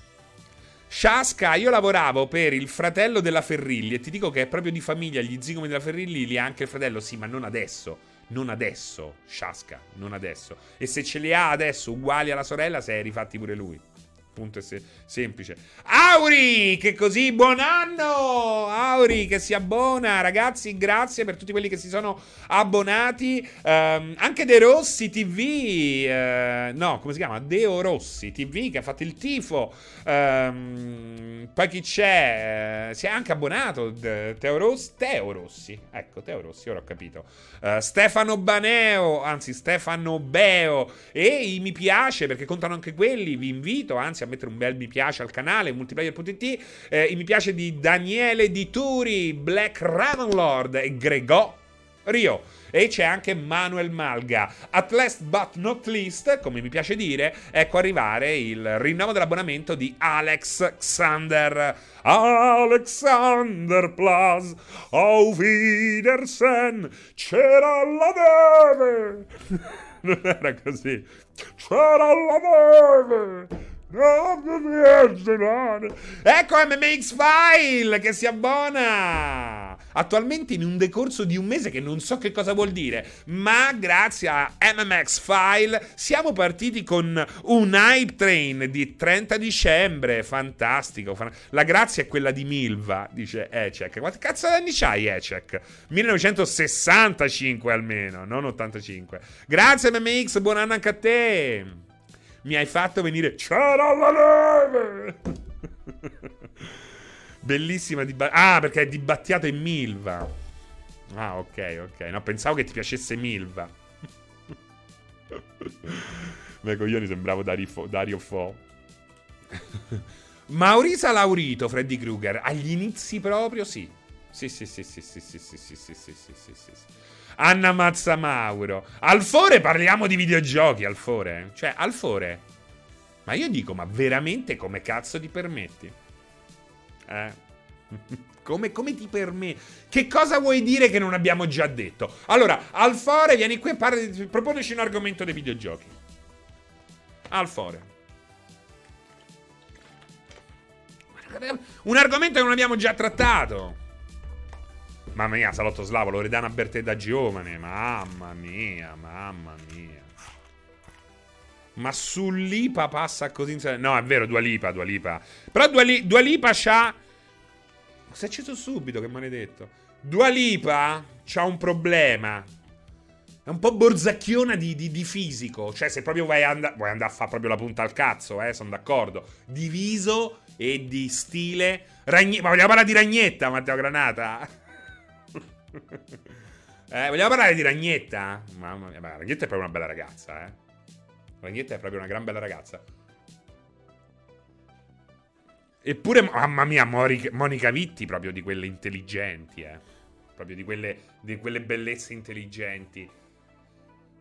A: Shaska, io lavoravo per il fratello della Ferrilli e ti dico che è proprio di famiglia, gli zigomi della Ferrilli li ha anche il fratello, sì, ma non adesso. Non adesso, Shaska, non adesso. E se ce li ha adesso uguali alla sorella, si è rifatti pure lui punto è se- semplice. Auri, che così buon anno! Auri che si abbona, ragazzi, grazie per tutti quelli che si sono abbonati. Um, anche De Rossi TV, uh, eh, no, come si chiama? Deo Rossi TV che ha fatto il tifo. Um, poi chi c'è? Uh, si è anche abbonato. Teo Rossi, Teo Rossi, ecco, Teo Rossi, ora ho capito. Uh, Stefano Baneo, anzi Stefano Beo e i mi piace perché contano anche quelli, vi invito anzi a mettere un bel mi piace al canale multiplayer.it, eh, i mi piace di Daniele Di Turi, Black Ravenlord e Gregò Rio. E c'è anche Manuel Malga. At last but not least, come mi piace dire, ecco arrivare il rinnovo dell'abbonamento di Alex Xander. Alexander Plus, auf Wiedersehen, c'era la neve. non era così. C'era la neve. Ecco MMX File che si abbona. Attualmente in un decorso di un mese che non so che cosa vuol dire, ma grazie a MMX File siamo partiti con un hype train di 30 dicembre. Fantastico. La grazia è quella di Milva, dice Ecek. Quanti cazzo d'anni c'hai Ecek? 1965 almeno, non 85. Grazie MMX, buon anno anche a te. Mi hai fatto venire. C'era la neve! Bellissima di. Ah, perché è dibattiato in Milva. Ah, ok, ok. No, pensavo che ti piacesse Milva. Beh, coglioni, sembravo Dario Fo. Dario Fo. Maurisa Laurito, Freddy Krueger. Agli inizi proprio. Sì, sì, sì, sì, sì, sì, sì, sì, sì, sì, sì, sì, sì. Anna Mazzamauro. Alfore parliamo di videogiochi, Alfore. Cioè, Alfore. Ma io dico, ma veramente come cazzo ti permetti? Eh? come, come ti permetti? Che cosa vuoi dire che non abbiamo già detto? Allora, Alfore, vieni qui e parli, proponeci un argomento dei videogiochi. Alfore. Un argomento che non abbiamo già trattato. Mamma mia, Salotto Slavo, Loredana Bertè da giovane. Mamma mia, mamma mia. Ma sull'IPA passa così in No, è vero, Dua Lipa, Dua Lipa. Però Dua, Li- Dua Lipa c'ha... Si è acceso subito, che maledetto. Dua Lipa c'ha un problema. È un po' borzacchiona di, di, di fisico. Cioè, se proprio vuoi, and- vuoi andare a fare proprio la punta al cazzo, eh, sono d'accordo. Di viso e di stile... Ragne- Ma vogliamo parlare di Ragnetta, Matteo Granata? Eh, vogliamo parlare di Ragnetta? Mamma mia, ma Ragnetta è proprio una bella ragazza, eh. Ragnetta è proprio una gran bella ragazza. Eppure, mamma mia, Monica Vitti, proprio di quelle intelligenti, eh. Proprio di quelle, di quelle bellezze intelligenti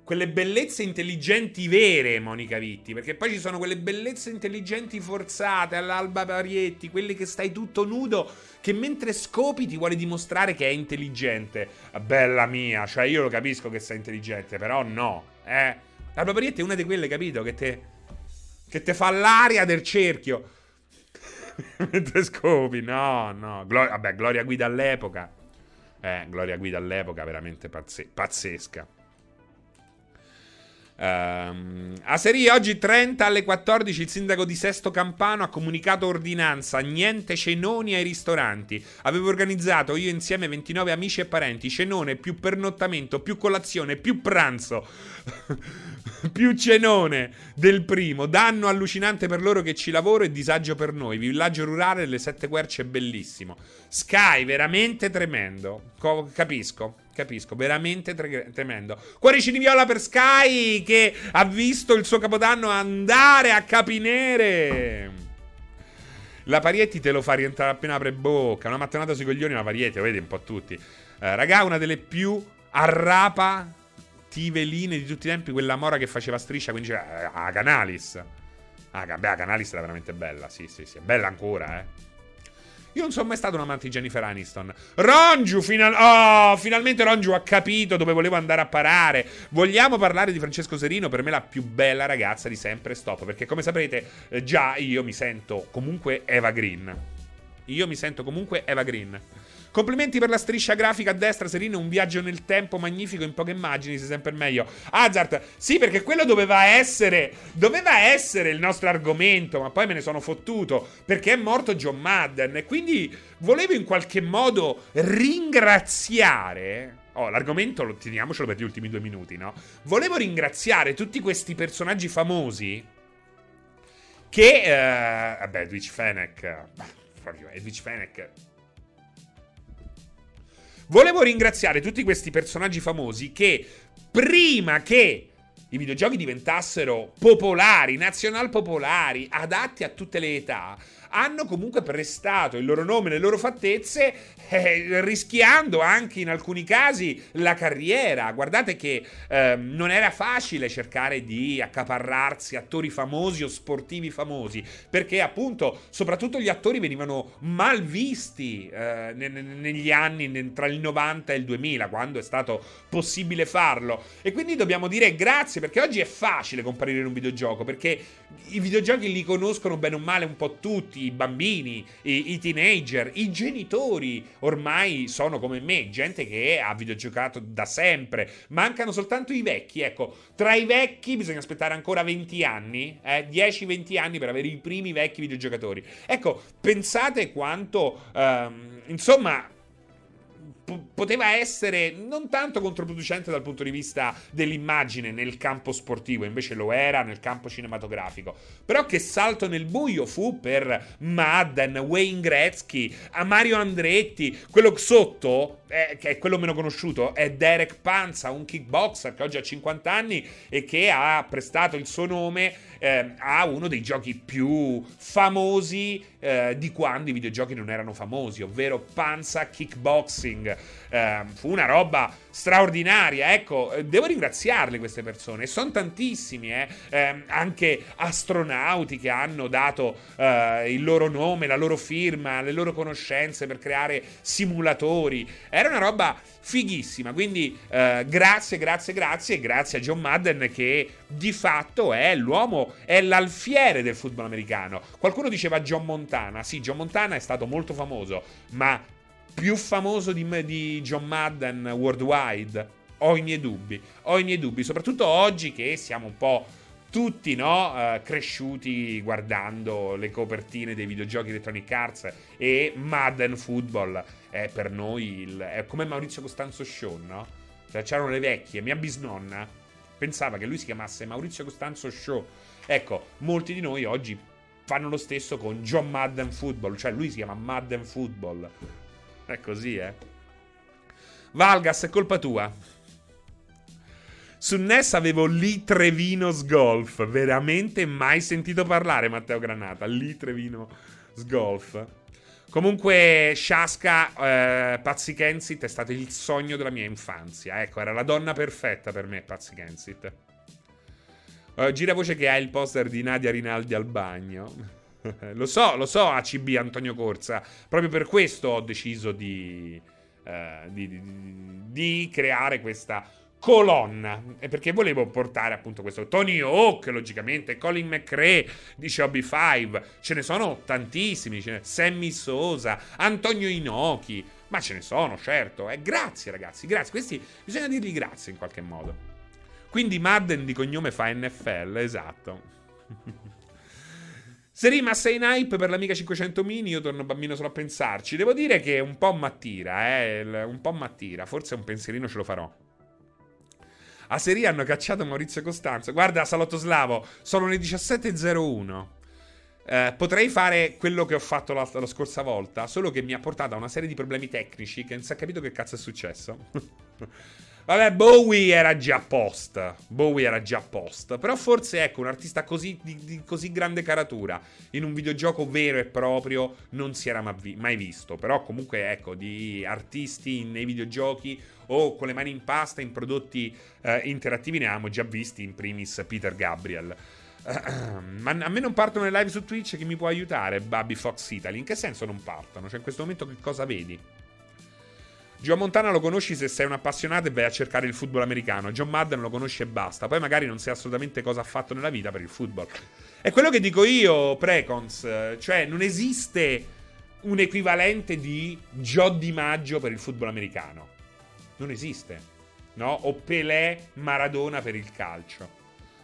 A: quelle bellezze intelligenti vere, Monica Vitti, perché poi ci sono quelle bellezze intelligenti forzate all'Alba Parietti, quelle che stai tutto nudo, che mentre scopi ti vuole dimostrare che è intelligente. Bella mia, cioè io lo capisco che sei intelligente, però no, eh. Alba Parietti è una di quelle, capito, che te, che te fa l'aria del cerchio. mentre scopi, no, no. Glo- vabbè, Gloria Guida all'epoca. Eh, Gloria Guida all'epoca, veramente pazze- pazzesca. Um, a Serie oggi 30 alle 14 il sindaco di Sesto Campano ha comunicato ordinanza, niente cenoni ai ristoranti. Avevo organizzato io insieme 29 amici e parenti, cenone più pernottamento, più colazione, più pranzo, più cenone del primo. Danno allucinante per loro che ci lavoro e disagio per noi. Villaggio rurale delle Sette Querce bellissimo. Sky, veramente tremendo. Co- capisco. Capisco, veramente tre- tremendo. Cuoricini viola per Sky che ha visto il suo capodanno andare a capinere. La Parietti te lo fa rientrare appena apre bocca. Una mattonata sui coglioni, la Parietti, lo vedi un po' tutti. Eh, raga, una delle più arrapative di tutti i tempi, quella mora che faceva striscia, quindi diceva, ah, Canalis. Ah, beh, Canalis era veramente bella, sì, sì, sì, è bella ancora, eh. Io non sono mai stato un amante di Jennifer Aniston. Ronju, final- oh, finalmente Ronju ha capito dove volevo andare a parare. Vogliamo parlare di Francesco Serino? Per me la più bella ragazza di sempre stop. Perché come saprete, eh, già io mi sento comunque Eva Green. Io mi sento comunque Eva Green. Complimenti per la striscia grafica a destra, Serino. Un viaggio nel tempo magnifico in poche immagini, sei sempre meglio. Hazard, sì, perché quello doveva essere. Doveva essere il nostro argomento, ma poi me ne sono fottuto. Perché è morto John Madden. E quindi volevo in qualche modo ringraziare. Oh, l'argomento lo teniamocelo per gli ultimi due minuti, no? Volevo ringraziare tutti questi personaggi famosi. Che. Uh, vabbè, Edwidge Fennec. Proprio Edwidge Fennec Volevo ringraziare tutti questi personaggi famosi che prima che i videogiochi diventassero popolari, nazional popolari, adatti a tutte le età, hanno comunque prestato il loro nome, le loro fattezze, eh, rischiando anche in alcuni casi la carriera. Guardate che eh, non era facile cercare di accaparrarsi attori famosi o sportivi famosi, perché appunto soprattutto gli attori venivano mal visti eh, negli anni tra il 90 e il 2000, quando è stato possibile farlo. E quindi dobbiamo dire grazie perché oggi è facile comparire in un videogioco perché i videogiochi li conoscono bene o male un po' tutti, i bambini, i, i teenager, i genitori ormai sono come me, gente che ha videogiocato da sempre, mancano soltanto i vecchi, ecco, tra i vecchi bisogna aspettare ancora 20 anni, eh, 10-20 anni per avere i primi vecchi videogiocatori. Ecco, pensate quanto, ehm, insomma poteva essere non tanto controproducente dal punto di vista dell'immagine nel campo sportivo, invece lo era nel campo cinematografico. Però che salto nel buio fu per Madden, Wayne Gretzky, Mario Andretti, quello sotto, eh, che è quello meno conosciuto, è Derek Panza, un kickboxer che oggi ha 50 anni e che ha prestato il suo nome eh, a uno dei giochi più famosi eh, di quando i videogiochi non erano famosi, ovvero Panza Kickboxing. Eh, fu una roba straordinaria, ecco, eh, devo ringraziarle queste persone, sono tantissimi, eh. eh, anche astronauti che hanno dato eh, il loro nome, la loro firma, le loro conoscenze per creare simulatori, era una roba fighissima, quindi eh, grazie, grazie, grazie, grazie a John Madden che di fatto è l'uomo, è l'alfiere del football americano. Qualcuno diceva John Montana, sì, John Montana è stato molto famoso, ma più famoso di, di John Madden worldwide? Ho i miei dubbi, ho i miei dubbi, soprattutto oggi che siamo un po' tutti no, uh, cresciuti guardando le copertine dei videogiochi Electronic Arts e Madden Football è per noi il, è come Maurizio Costanzo Show, no? Cioè c'erano le vecchie, mia bisnonna pensava che lui si chiamasse Maurizio Costanzo Show. Ecco, molti di noi oggi fanno lo stesso con John Madden Football, cioè lui si chiama Madden Football. È così, eh. Valgas, è colpa tua. Su NES avevo Lee Trevinos Golf. Veramente mai sentito parlare, Matteo Granata. Lee Trevinos Golf. Comunque, Shaska eh, Pazzi Kensit è stato il sogno della mia infanzia. Ecco, era la donna perfetta per me, Pazzi Kensit. Uh, gira voce che ha il poster di Nadia Rinaldi al bagno. lo so, lo so, ACB Antonio Corsa. Proprio per questo ho deciso di, uh, di, di, di creare questa colonna. Perché volevo portare appunto questo Tony Hawk, logicamente, Colin McRae, dice OB5. Ce ne sono tantissimi. Ce ne... Sammy Sosa, Antonio Inoki. Ma ce ne sono, certo. E grazie, ragazzi, grazie. Questi bisogna dirgli grazie in qualche modo. Quindi Madden di cognome fa NFL, esatto. Se rimasta in hype per l'Amiga 500 mini, io torno bambino solo a pensarci. Devo dire che un po' mattira, eh, un po' mattira. Forse un pensierino ce lo farò. A Serie hanno cacciato Maurizio Costanzo. Guarda, Salotto Slavo, sono le 17.01. Eh, potrei fare quello che ho fatto la, la, scorsa volta, solo che mi ha portato a una serie di problemi tecnici che non si è capito che cazzo è successo. Vabbè, Bowie era già post. Bowie era già post. Però forse, ecco, un artista così, di, di così grande caratura in un videogioco vero e proprio non si era mai visto. Però comunque, ecco, di artisti nei videogiochi o con le mani in pasta in prodotti eh, interattivi ne abbiamo già visti, in primis Peter Gabriel. Ma a me non partono le live su Twitch che mi può aiutare, Baby Fox Italy. In che senso non partono? Cioè, in questo momento che cosa vedi? Joe Montana lo conosci se sei un appassionato e vai a cercare il football americano. John Madden lo conosci e basta. Poi magari non sai assolutamente cosa ha fatto nella vita per il football. È quello che dico io, Precons. Cioè, non esiste un equivalente di Joe Di Maggio per il football americano. Non esiste. No? O Pelé Maradona per il calcio.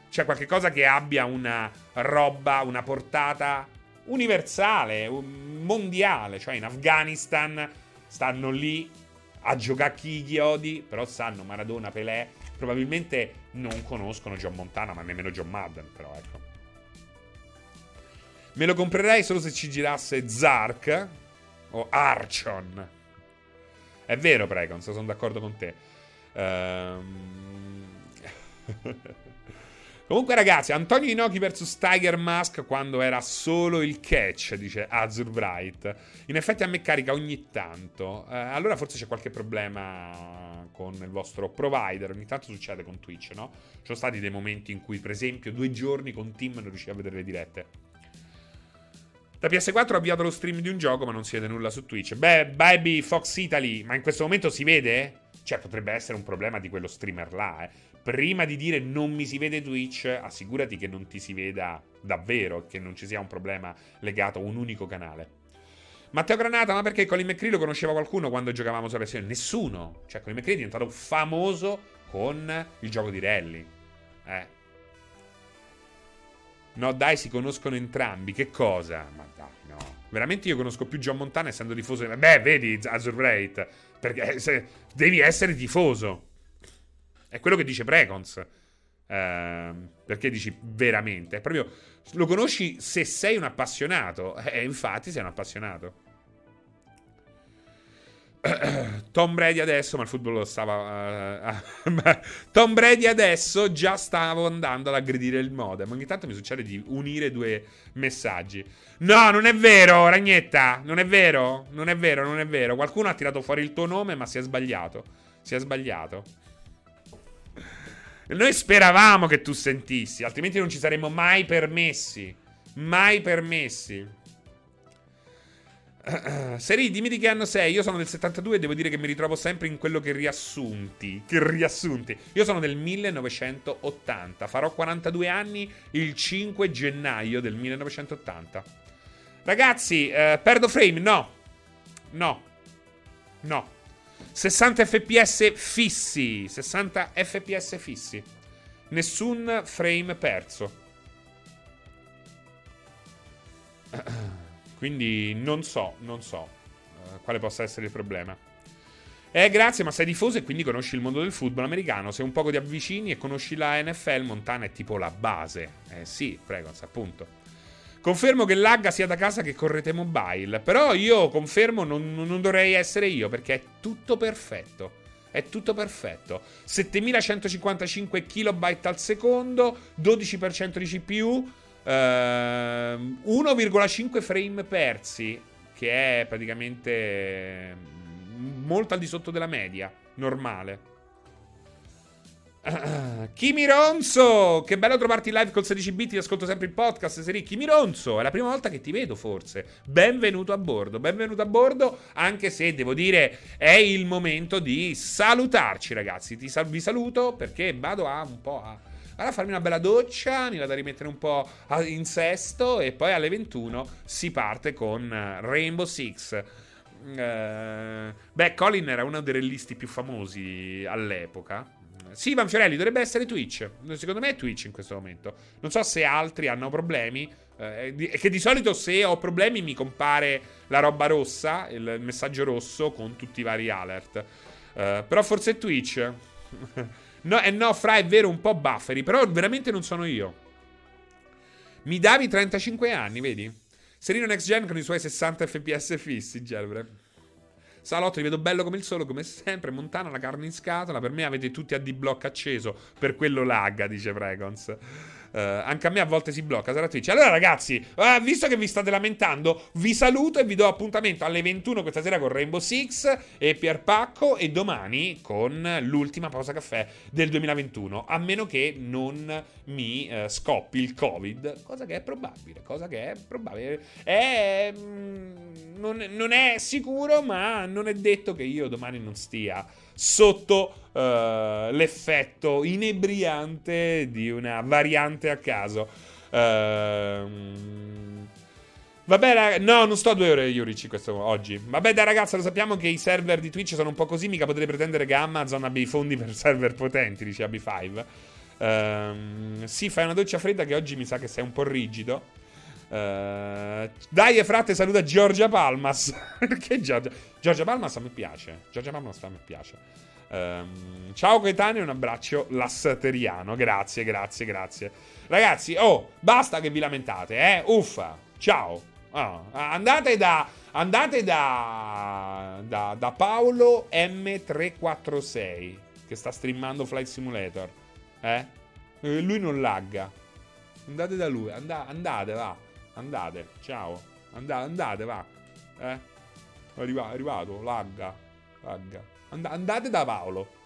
A: Cioè, qualcosa che abbia una roba, una portata universale, mondiale. Cioè, in Afghanistan stanno lì a giocare chi gli odi, però sanno Maradona, Pelé, probabilmente non conoscono John Montana, ma nemmeno John Madden, però ecco. Me lo comprerei solo se ci girasse Zark o Archon. È vero, Precons, sono d'accordo con te. Ehm... Comunque, ragazzi, Antonio Inoki vs Tiger Mask quando era solo il catch, dice Azur Bright. In effetti a me carica ogni tanto. Eh, allora forse c'è qualche problema con il vostro provider. Ogni tanto succede con Twitch, no? Ci sono stati dei momenti in cui, per esempio, due giorni con Tim non riusciva a vedere le dirette. Da PS4 ho avviato lo stream di un gioco, ma non si vede nulla su Twitch. Beh, Baby Fox Italy, ma in questo momento si vede? Cioè, potrebbe essere un problema di quello streamer là, eh. Prima di dire non mi si vede Twitch, assicurati che non ti si veda davvero, che non ci sia un problema legato a un unico canale. Matteo Granata, ma perché Colin McCree lo conosceva qualcuno quando giocavamo sulla ps Nessuno. Cioè, Colin McCree è diventato famoso con il gioco di rally. Eh. No, dai, si conoscono entrambi. Che cosa? Ma dai, no. Veramente io conosco più John Montana essendo tifoso. Beh, vedi, Azure Rate. Perché se... devi essere tifoso. È quello che dice Precons. Eh, perché dici veramente? È proprio. Lo conosci se sei un appassionato. E eh, infatti sei un appassionato. Tom Brady adesso, ma il football lo stava. Uh, Tom Brady adesso già stavo andando ad aggredire il modem. Ogni tanto mi succede di unire due messaggi. No, non è vero, Ragnetta. Non è vero. Non è vero, non è vero. Qualcuno ha tirato fuori il tuo nome, ma si è sbagliato. Si è sbagliato. Noi speravamo che tu sentissi, altrimenti non ci saremmo mai permessi. Mai permessi. Seri, dimmi di che anno sei. Io sono del 72 e devo dire che mi ritrovo sempre in quello che riassunti. Che riassunti. Io sono del 1980. Farò 42 anni il 5 gennaio del 1980. Ragazzi, eh, perdo frame? No. No. No. 60 fps fissi. 60 fps fissi. Nessun frame perso. Quindi non so, non so uh, quale possa essere il problema. Eh, grazie, ma sei tifoso e quindi conosci il mondo del football americano. Se un poco ti avvicini e conosci la NFL, Montana è tipo la base. Eh sì, prego, appunto. Confermo che l'Agga sia da casa che correte mobile. Però io confermo non, non dovrei essere io perché è tutto perfetto. È tutto perfetto. 7155 KB al secondo, 12% di CPU. Ehm, 1,5 frame persi, che è praticamente mm, molto al di sotto della media normale. Kimi Ronzo, che bello trovarti live col 16 bit, ti ascolto sempre il podcast, Seri. Kimi Ronzo, è la prima volta che ti vedo forse. Benvenuto a bordo, benvenuto a bordo, anche se devo dire è il momento di salutarci ragazzi. Ti sal- vi saluto perché vado a un po' a Vado a farmi una bella doccia, mi vado a rimettere un po' in sesto e poi alle 21 si parte con eh, Rainbow Six. Uh, beh, Colin era uno dei realisti più famosi all'epoca. Sì, Ivan Fiorelli dovrebbe essere Twitch. Secondo me è Twitch in questo momento. Non so se altri hanno problemi. Eh, che di solito se ho problemi mi compare la roba rossa, il messaggio rosso con tutti i vari alert. Uh, però forse è Twitch. No, eh no, Fra, è vero, un po' bufferi, però veramente non sono io. Mi davi 35 anni, vedi? Serino Next Gen con i suoi 60 fps fissi, Gelbre. Salotto, li vedo bello come il sole, come sempre. Montana, la carne in scatola. Per me avete tutti a D-Block acceso. Per quello lagga, dice Pregons. Uh, anche a me a volte si blocca, sarà Twitch. Allora, ragazzi, uh, visto che vi state lamentando, vi saluto e vi do appuntamento alle 21 questa sera con Rainbow Six e Pierpacco e domani con l'ultima pausa caffè del 2021. A meno che non mi uh, scoppi il Covid, cosa che è probabile. Cosa che è probabile. È, mm, non, non è sicuro, ma non è detto che io domani non stia sotto uh, l'effetto inebriante di una variante a caso. Uh, Vabbè, rag- no, non sto a due ore Yurici questo oggi. Vabbè, dai, ragazzi, lo sappiamo che i server di Twitch sono un po' così. Mica potete pretendere che Amazon abbia i fondi per server potenti, dice AB5. Uh, ehm, sì, fai una doccia fredda che oggi mi sa che sei un po' rigido. Uh, dai, frate, saluta Giorgia Palmas. Perché Giorgia? Giorgia Palmas a me piace. Giorgia Palmas a me piace. Um, ciao Gaetano e un abbraccio lassateriano. Grazie, grazie, grazie. Ragazzi, oh, basta che vi lamentate, eh? Uffa. Ciao. Oh, andate da andate da, da, da Paolo M346 che sta streamando Flight Simulator. Eh? eh? Lui non lagga. Andate da lui, and- andate, va. Andate, ciao. And- andate, va. Eh? È arrivato, lagga. Lagga. And- andate da Paolo.